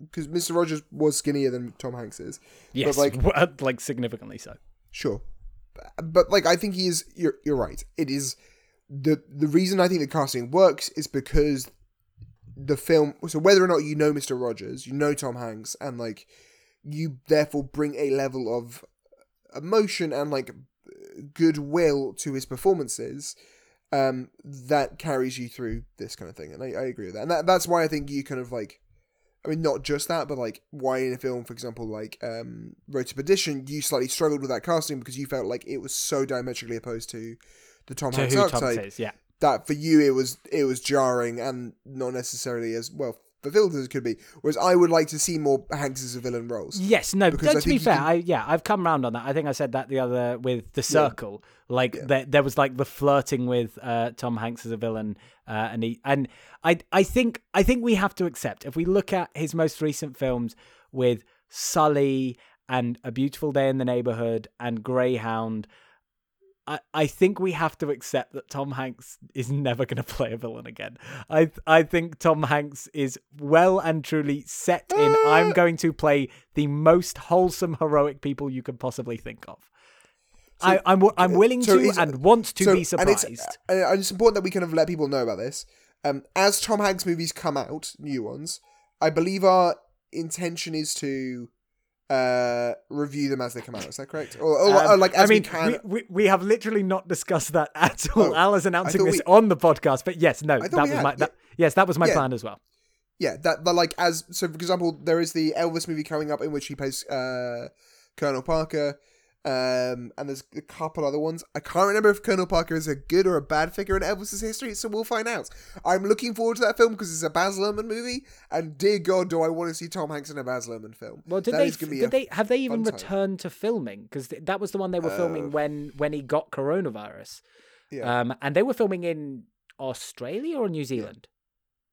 Speaker 2: because Mr. Rogers was skinnier than Tom Hanks is.
Speaker 3: Yes.
Speaker 2: like-
Speaker 3: Like, like significantly so.
Speaker 2: Sure, but like I think he is. You're you're right. It is the the reason I think the casting works is because the film. So whether or not you know Mister Rogers, you know Tom Hanks, and like you therefore bring a level of emotion and like goodwill to his performances um, that carries you through this kind of thing. And I, I agree with that. And that, that's why I think you kind of like, I mean, not just that, but like why in a film, for example, like um, Road to Perdition, you slightly struggled with that casting because you felt like it was so diametrically opposed to the Tom
Speaker 3: To
Speaker 2: Hanks
Speaker 3: who Tom says, yeah.
Speaker 2: that for you it was it was jarring and not necessarily as well fulfilled as it could be. Whereas I would like to see more Hanks as a villain roles.
Speaker 3: Yes, no.
Speaker 2: Because
Speaker 3: To be fair,
Speaker 2: can-
Speaker 3: I yeah, I've come round on that. I think I said that the other with the circle. Like there, there was like the flirting with uh, Tom Hanks as a villain, uh, and he and I I think I think we have to accept if we look at his most recent films with Sully and A Beautiful Day in the Neighborhood and Greyhound. I, I think we have to accept that Tom Hanks is never going to play a villain again. I I think Tom Hanks is well and truly set in. I'm going to play the most wholesome, heroic people you could possibly think of. I, I'm I'm willing
Speaker 2: so
Speaker 3: to and want to
Speaker 2: So-
Speaker 3: be
Speaker 2: and
Speaker 3: surprised.
Speaker 2: it's, uh, and it's important that we kind of let people know about this. Um, as Tom Hanks movies come out, new ones, I believe our intention is to uh review them as they come out. Is that correct? Or, or,
Speaker 3: Um,
Speaker 2: or like as
Speaker 3: I mean,
Speaker 2: we can.
Speaker 3: we, we, have literally not discussed that at all.
Speaker 2: Oh,
Speaker 3: Al is announcing this
Speaker 2: we-
Speaker 3: on the podcast, but yes, no, that was
Speaker 2: had,
Speaker 3: my
Speaker 2: yeah.
Speaker 3: yes, that was my
Speaker 2: Yeah.
Speaker 3: plan as well.
Speaker 2: Yeah, that, that like as so for example, there is the Elvis movie coming up in which he plays uh Colonel Parker. Um, and there's a couple other ones. I can't remember if Colonel Parker is a good or a bad figure in Elvis's history, so we'll find out. I'm looking forward to that film because it's a Baz Luhrmann movie, and dear God, do I want to see Tom Hanks in a Baz Luhrmann film?
Speaker 3: Well, did
Speaker 2: That
Speaker 3: they
Speaker 2: is gonna be
Speaker 3: did they have they even
Speaker 2: fun time.
Speaker 3: returned to filming? Because that was the one they were filming
Speaker 2: Uh,
Speaker 3: when when he got coronavirus.
Speaker 2: Yeah,
Speaker 3: Um, and they were filming in Australia or New Zealand.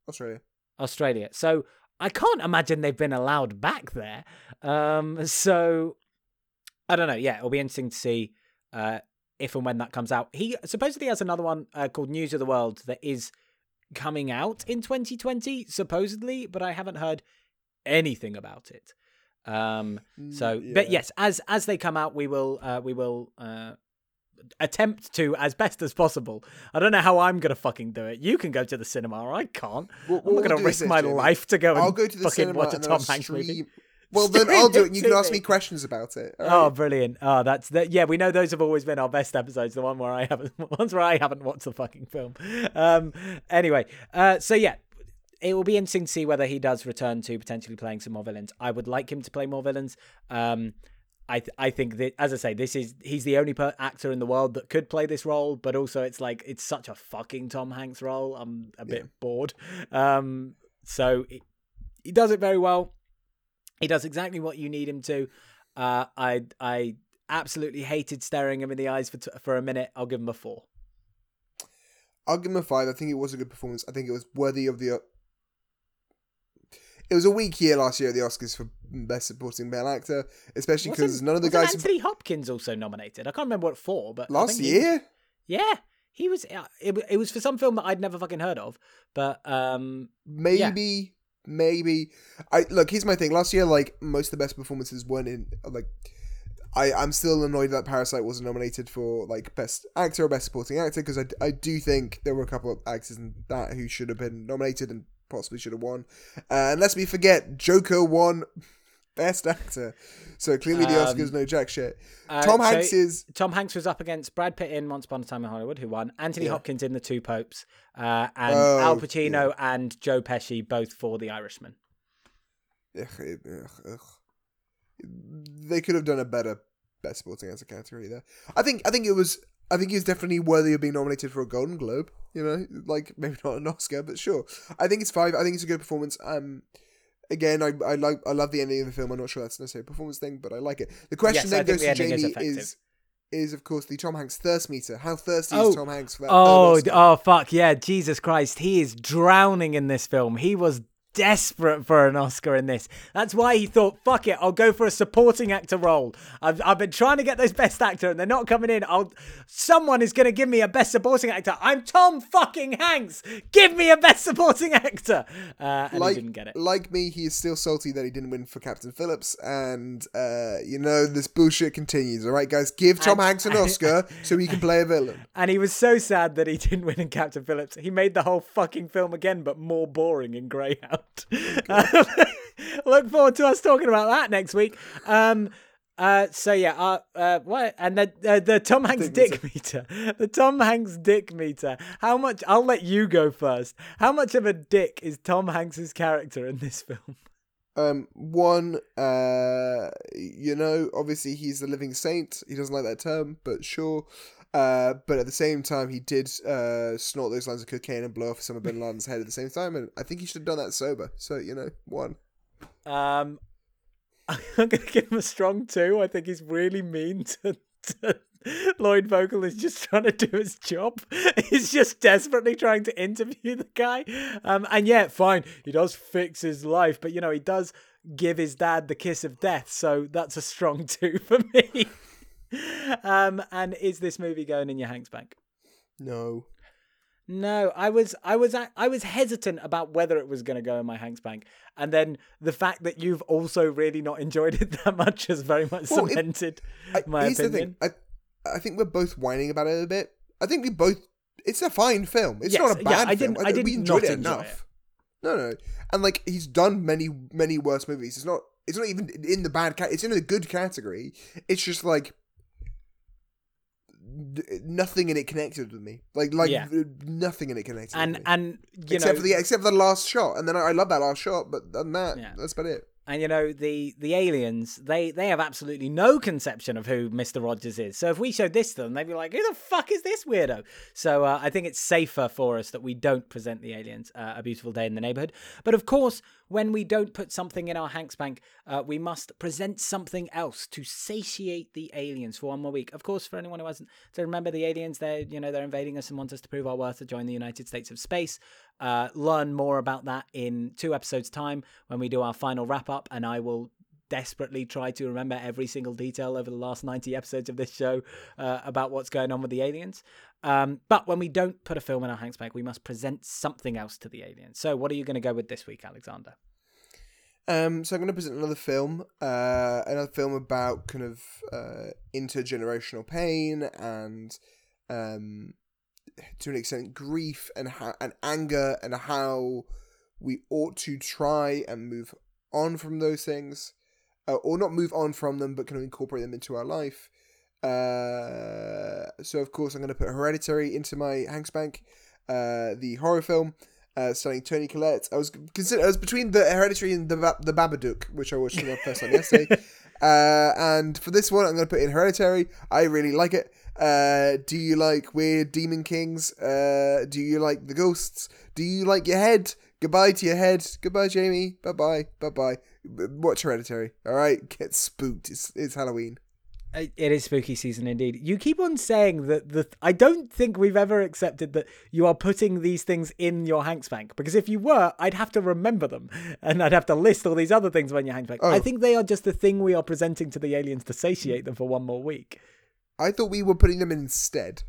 Speaker 2: Australia.
Speaker 3: Australia. So I can't imagine they've been allowed back there. Um, so I don't know. Yeah, it'll be interesting to see uh, if and when that comes out. He supposedly has another one uh, called News of the World that is coming out in 2020, supposedly, but I haven't heard anything about it. Um, so,
Speaker 2: Mm,
Speaker 3: but yes, as as they come out, we will uh, we will uh, attempt to as best as possible. I don't know how I'm gonna fucking do it. You can go to the cinema, I can't.
Speaker 2: What-
Speaker 3: I'm not gonna risk
Speaker 2: this,
Speaker 3: my
Speaker 2: Jamie.
Speaker 3: life to go
Speaker 2: I'll go to the
Speaker 3: fucking
Speaker 2: cinema
Speaker 3: watch a Tom Hanks
Speaker 2: stream...
Speaker 3: movie.
Speaker 2: Well, then I'll do
Speaker 3: it
Speaker 2: it. and You can ask
Speaker 3: me.
Speaker 2: me questions about it. all
Speaker 3: Oh, brilliant! Oh, that's that. Yeah, we know those have always been our best episodes. The one where I haven't, ones where I haven't watched the fucking film. Um. Anyway, uh. So yeah, it will be interesting to see whether he does return to potentially playing some more villains. I would like him to play more villains. Um. I th- I think that as I say, this is he's the only per- actor in the world that could play this role. But also, it's like it's such a fucking Tom Hanks role. I'm a bit bored. Um. So it, he does it very well. He does exactly what you need him to. Uh, I I absolutely hated staring him in the eyes for t- for a minute. I'll give him a four.
Speaker 2: I'll give him a five. I think it was a good performance. I think it was worthy of the. It was a weak year last year at the Oscars for Best Supporting Male Actor, especially because none of the guys.
Speaker 3: Anthony Hopkins also nominated. I can't remember what for, but
Speaker 2: last
Speaker 3: he was-
Speaker 2: year,
Speaker 3: yeah, he was. uh, It, it was for some film that I'd never fucking heard of. But um,
Speaker 2: maybe, maybe. I look. Here's my thing. Last year, like most of the best performances weren't in. Like, I I'm still annoyed that Parasite wasn't nominated for like Best Actor or Best Supporting Actor because I I do think there were a couple of actors in that who should have been nominated and possibly should have won. Uh, and let's me forget, Joker won Best Actor. So clearly the
Speaker 3: Um,
Speaker 2: Oscars know jack shit.
Speaker 3: uh,
Speaker 2: Tom
Speaker 3: so
Speaker 2: Hanks is
Speaker 3: Tom Hanks was up against Brad Pitt in Once Upon a Time in Hollywood, who won. Anthony
Speaker 2: Yeah.
Speaker 3: Hopkins in The Two Popes, uh, and
Speaker 2: Oh,
Speaker 3: Al Pacino and Joe Pesci both for The Irishman.
Speaker 2: Ugh, ugh, ugh. They could have done a better best supporting actor category there. I think I think it was I think he was definitely worthy of being nominated for a Golden Globe. You know, like maybe not an Oscar, but sure. I think it's five. I think it's a good performance. Um, again, I I like I love the ending of the film. I'm not sure that's necessarily a performance thing, but I like it. The question
Speaker 3: Yes,
Speaker 2: then goes
Speaker 3: the
Speaker 2: to
Speaker 3: ending is
Speaker 2: Jamie is is of course the Tom Hanks thirst meter. How thirsty
Speaker 3: Oh,
Speaker 2: is Tom Hanks for that?
Speaker 3: Oh,
Speaker 2: third
Speaker 3: d-
Speaker 2: Oscar?
Speaker 3: oh, fuck yeah, Jesus Christ! He is drowning in this film. He was desperate for an Oscar in this. That's why he thought, fuck it, I'll go for a supporting actor role. I've, I've been trying to get those best actor and they're not coming in. I'll someone is gonna give me a best supporting actor. I'm Tom fucking Hanks. Give me a best supporting actor. Uh, and
Speaker 2: like,
Speaker 3: he didn't get it.
Speaker 2: like me, he is still salty that he didn't win for Captain Phillips, and uh, you know this bullshit continues. All right, guys, give Tom
Speaker 3: And-
Speaker 2: Hanks an Oscar so he can play a villain.
Speaker 3: And he was so sad that he didn't win in Captain Phillips. He made the whole fucking film again, but more boring in Greyhound. Um, look forward to us talking about that next week. Um, uh, so yeah, uh, uh, what? And the uh, the Tom Hanks dick meter, the Tom Hanks dick meter. How much? I'll let you go first. How much of a dick is Tom Hanks's character in this film?
Speaker 2: Um, one, uh, you know, obviously he's the living saint. He doesn't like that term, but sure. Uh, but at the same time, he did uh, snort those lines of cocaine and blow off Osama bin Laden's head at the same time, and I think he should have done that sober. So you know, one.
Speaker 3: Um, I'm gonna give him a strong two. I think he's really mean to, to Lloyd Vogel. Is just trying to do his job. He's just desperately trying to interview the guy. Um, and yeah, fine, he does fix his life, but you know he does give his dad the kiss of death. So that's a strong two for me. um, and is this movie going in your Hanks bank?
Speaker 2: No.
Speaker 3: No, I was I was I was hesitant about whether it was going to go in my Hanks bank, and then the fact that you've also really not enjoyed it that much has very much
Speaker 2: Well, it-
Speaker 3: cemented
Speaker 2: I,
Speaker 3: my opinion.
Speaker 2: thing. I, I think we're both whining about it a bit. I think we both. It's a fine film. It's
Speaker 3: Yes,
Speaker 2: not a
Speaker 3: yeah,
Speaker 2: bad
Speaker 3: I
Speaker 2: film.
Speaker 3: didn't- I
Speaker 2: think we
Speaker 3: did
Speaker 2: enjoyed it enough. No, no, and like he's done many, many worse movies. It's not. It's not even in the bad. Ca- it's in the good category. It's just like nothing in it connected with me. Like, like
Speaker 3: Yeah.
Speaker 2: uh, nothing in it connected.
Speaker 3: and
Speaker 2: with me.
Speaker 3: and you
Speaker 2: except
Speaker 3: know
Speaker 2: for the except for the last shot, and then I, I love that last shot, but other than that,
Speaker 3: Yeah.
Speaker 2: that's about it.
Speaker 3: And you know the the aliens they they have absolutely no conception of who Mr. Rogers is. So if we showed this to them, they'd be like, "Who the fuck is this weirdo?" So uh, I think it's safer for us that we don't present the aliens uh, a beautiful day in the neighborhood. But of course, when we don't put something in our Hanks bank, uh, we must present something else to satiate the aliens for one more week. Of course, for anyone who hasn't, to remember the aliens, they're you know they're invading us and want us to prove our worth to join the United States of Space. Uh, learn more about that in two episodes' time when we do our final wrap up, and I will desperately try to remember every single detail over the last 90 episodes of this show uh, about what's going on with the aliens. Um, but when we don't put a film in our Hanks bank, we must present something else to the aliens. So, what are you going to go with this week, Alexander?
Speaker 2: Um, so I'm going to present another film, uh, another film about kind of uh, intergenerational pain and, um, to an extent, grief and how, and anger and how we ought to try and move on from those things, uh, or not move on from them, but kind of incorporate them into our life. Uh, so of course I'm going to put Hereditary into my Hanks bank, uh, the horror film uh, starring Toni Collette. I was consider I was between the Hereditary and the Ba- the Babadook, which I watched for the first time yesterday. Uh, and for this one, I'm going to put in Hereditary. I really like it. Uh, do you like weird demon kings? Uh, do you like the ghosts? Do you like your head? Goodbye to your head. Goodbye, Jamie. Bye bye. Bye bye. Watch Hereditary. All right, get spooked. It's it's Halloween.
Speaker 3: It is spooky season indeed. You keep on saying that the. I don't think we've ever accepted that you are putting these things in your Hanks bank because if you were, I'd have to remember them and I'd have to list all these other things when your Hanks bank. I
Speaker 2: Oh.
Speaker 3: think they are just the thing we are presenting to the aliens to satiate them for one more week.
Speaker 2: I thought we were putting them in instead.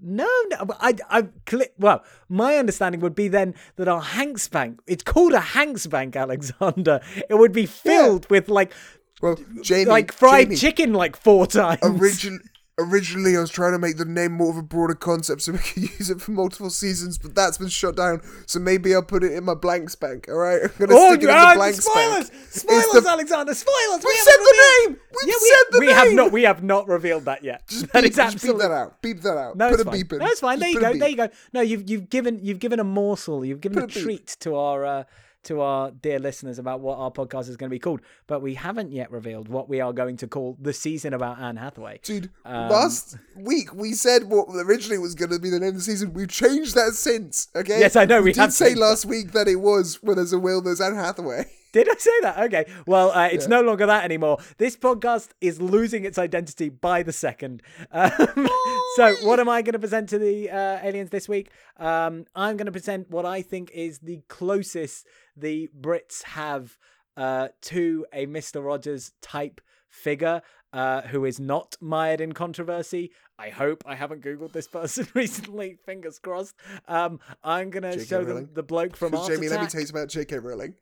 Speaker 3: No, no, I, I, cli- well, my understanding would be then that our Hanks bank, it's called a Hanks bank, Alexander. It would be filled with like,
Speaker 2: Well, Jamie,
Speaker 3: like fried
Speaker 2: Jamie,
Speaker 3: chicken like four times.
Speaker 2: Origin- originally, I was trying to make the name more of a broader concept so we could use it for multiple seasons, but that's been shut down. So maybe I'll put it in my blanks bank. All right, I'm gonna
Speaker 3: Oh,
Speaker 2: stick it in the blanks
Speaker 3: spoilers!
Speaker 2: bank.
Speaker 3: Spoilers,
Speaker 2: It's the-
Speaker 3: Alexander! Spoilers!
Speaker 2: We
Speaker 3: haven't
Speaker 2: said the
Speaker 3: revealed-
Speaker 2: name! We've
Speaker 3: yeah, we,
Speaker 2: said the
Speaker 3: we have not. We have not revealed that yet.
Speaker 2: Just
Speaker 3: that
Speaker 2: beep, just beep that out. Beep that out.
Speaker 3: No,
Speaker 2: put
Speaker 3: it's
Speaker 2: a
Speaker 3: fine.
Speaker 2: beep in.
Speaker 3: No, it's fine. There you go. There you go. No, you've you've given you've given a morsel. You've given
Speaker 2: Put
Speaker 3: a,
Speaker 2: a
Speaker 3: treat to our uh, to our dear listeners about what our podcast is going to be called. But we haven't yet revealed what we are going to call the season about Anne Hathaway.
Speaker 2: Dude,
Speaker 3: Um,
Speaker 2: last week we said what originally was going to be the name of the season. We've changed that since. Okay.
Speaker 3: Yes, I know, we
Speaker 2: did
Speaker 3: have
Speaker 2: say last week that it was when there's a will, there's Anne Hathaway.
Speaker 3: Did I say that? Okay. Well, uh, it's no longer that anymore. This podcast is losing its identity by the second. Um, so, what am I going to present to the uh, aliens this week? Um, I'm going to present what I think is the closest the Brits have uh, to a Mr. Rogers type figure uh, who is not mired in controversy. I hope I haven't googled this person recently. Fingers crossed. Um, I'm gonna
Speaker 2: J.K.
Speaker 3: show them the bloke from Art
Speaker 2: Jamie, let me tell you about J.K. Rowling.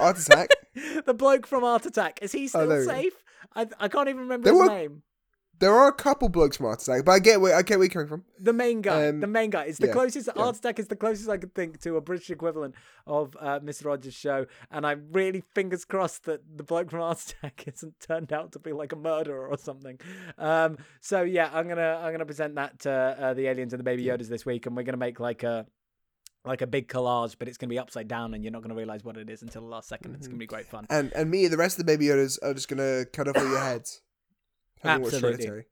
Speaker 2: Art Attack.
Speaker 3: the bloke from Art Attack. Is he still
Speaker 2: go.
Speaker 3: safe? I I can't even remember
Speaker 2: There
Speaker 3: his
Speaker 2: were-
Speaker 3: name.
Speaker 2: There are a couple blokes from Art Attack, but I get where I get where you're coming from.
Speaker 3: The main guy.
Speaker 2: Um,
Speaker 3: the main guy. It's the
Speaker 2: yeah,
Speaker 3: closest.
Speaker 2: yeah.
Speaker 3: Art Attack is the closest I could think to a British equivalent of uh, Mr. Rogers' show, and I'm really fingers crossed that the bloke from Art Attack isn't turned out to be like a murderer or something. Um, so yeah, I'm gonna I'm gonna present that to uh, the aliens and the baby Yodas this week, and we're gonna make like a like a big collage, but it's gonna be upside down, and you're not gonna realize what it is until the last 2nd It's gonna be great fun.
Speaker 2: And and me and the rest of the baby Yodas are just gonna cut off all your heads.
Speaker 3: Absolutely.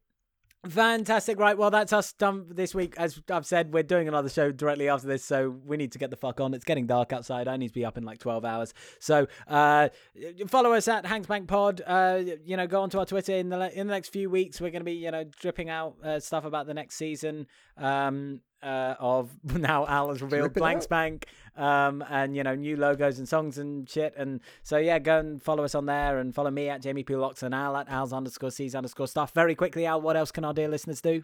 Speaker 3: Fantastic. Right. Well, that's us done this week. As I've said, we're doing another show directly after this, so we need to get the fuck on. It's getting dark outside. I need to be up in like 12 hours. So uh, follow us at Hanksbank Pod. Uh, you know, go onto our Twitter in the in the next few weeks. We're going to be, you know, dripping out uh, stuff about the next season um, uh, of now Al has revealed
Speaker 2: Drip it
Speaker 3: Blank. Spank um, and, you know, new logos and songs and shit. And so, yeah, go and follow us on there and follow me at Jamie P. Locks and Al at Al's underscore C's underscore stuff. Very quickly, Al, what else can our dear listeners do?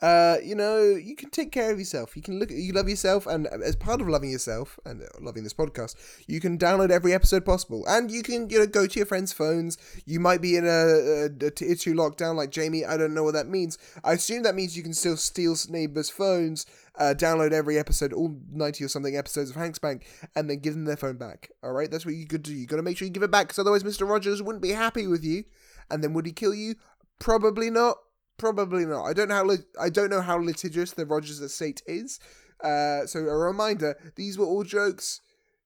Speaker 2: Uh, you know, you can take care of yourself. You can look. You love yourself, and as part of loving yourself and uh, loving this podcast, you can download every episode possible, and you can you know go to your friends' phones. You might be in a, a, a tier two lockdown like Jamie. I don't know what that means. I assume that means you can still steal neighbors' phones, uh, download every episode, all ninety or something episodes of Hanks Bank, and then give them their phone back. All right, that's what you could do. You got to make sure you give it back, because otherwise, Mister Rogers wouldn't be happy with you, and then would he kill you? Probably not. Probably not. I don't know how lit- I don't know how litigious the Rogers estate is. Uh, so a reminder: these were all jokes.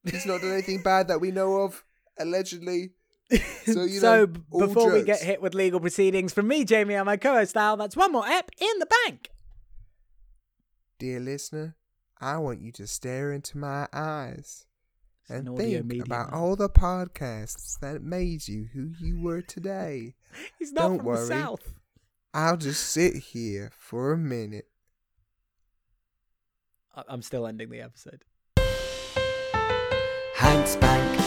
Speaker 2: He's not done anything bad that we know of, allegedly. So you
Speaker 3: so
Speaker 2: know,
Speaker 3: before we get hit with legal proceedings from me, Jamie, and my co-host Al, that's one more ep in the bank.
Speaker 2: dear listener, I want you to stare into my eyes
Speaker 3: an
Speaker 2: and
Speaker 3: audio
Speaker 2: think
Speaker 3: medium,
Speaker 2: about all the podcasts that made you who you were today.
Speaker 3: He's not
Speaker 2: Don't
Speaker 3: from
Speaker 2: worry.
Speaker 3: the south.
Speaker 2: I'll just sit here for a minute.
Speaker 3: I- I'm still ending the episode.
Speaker 1: Hanks Bank,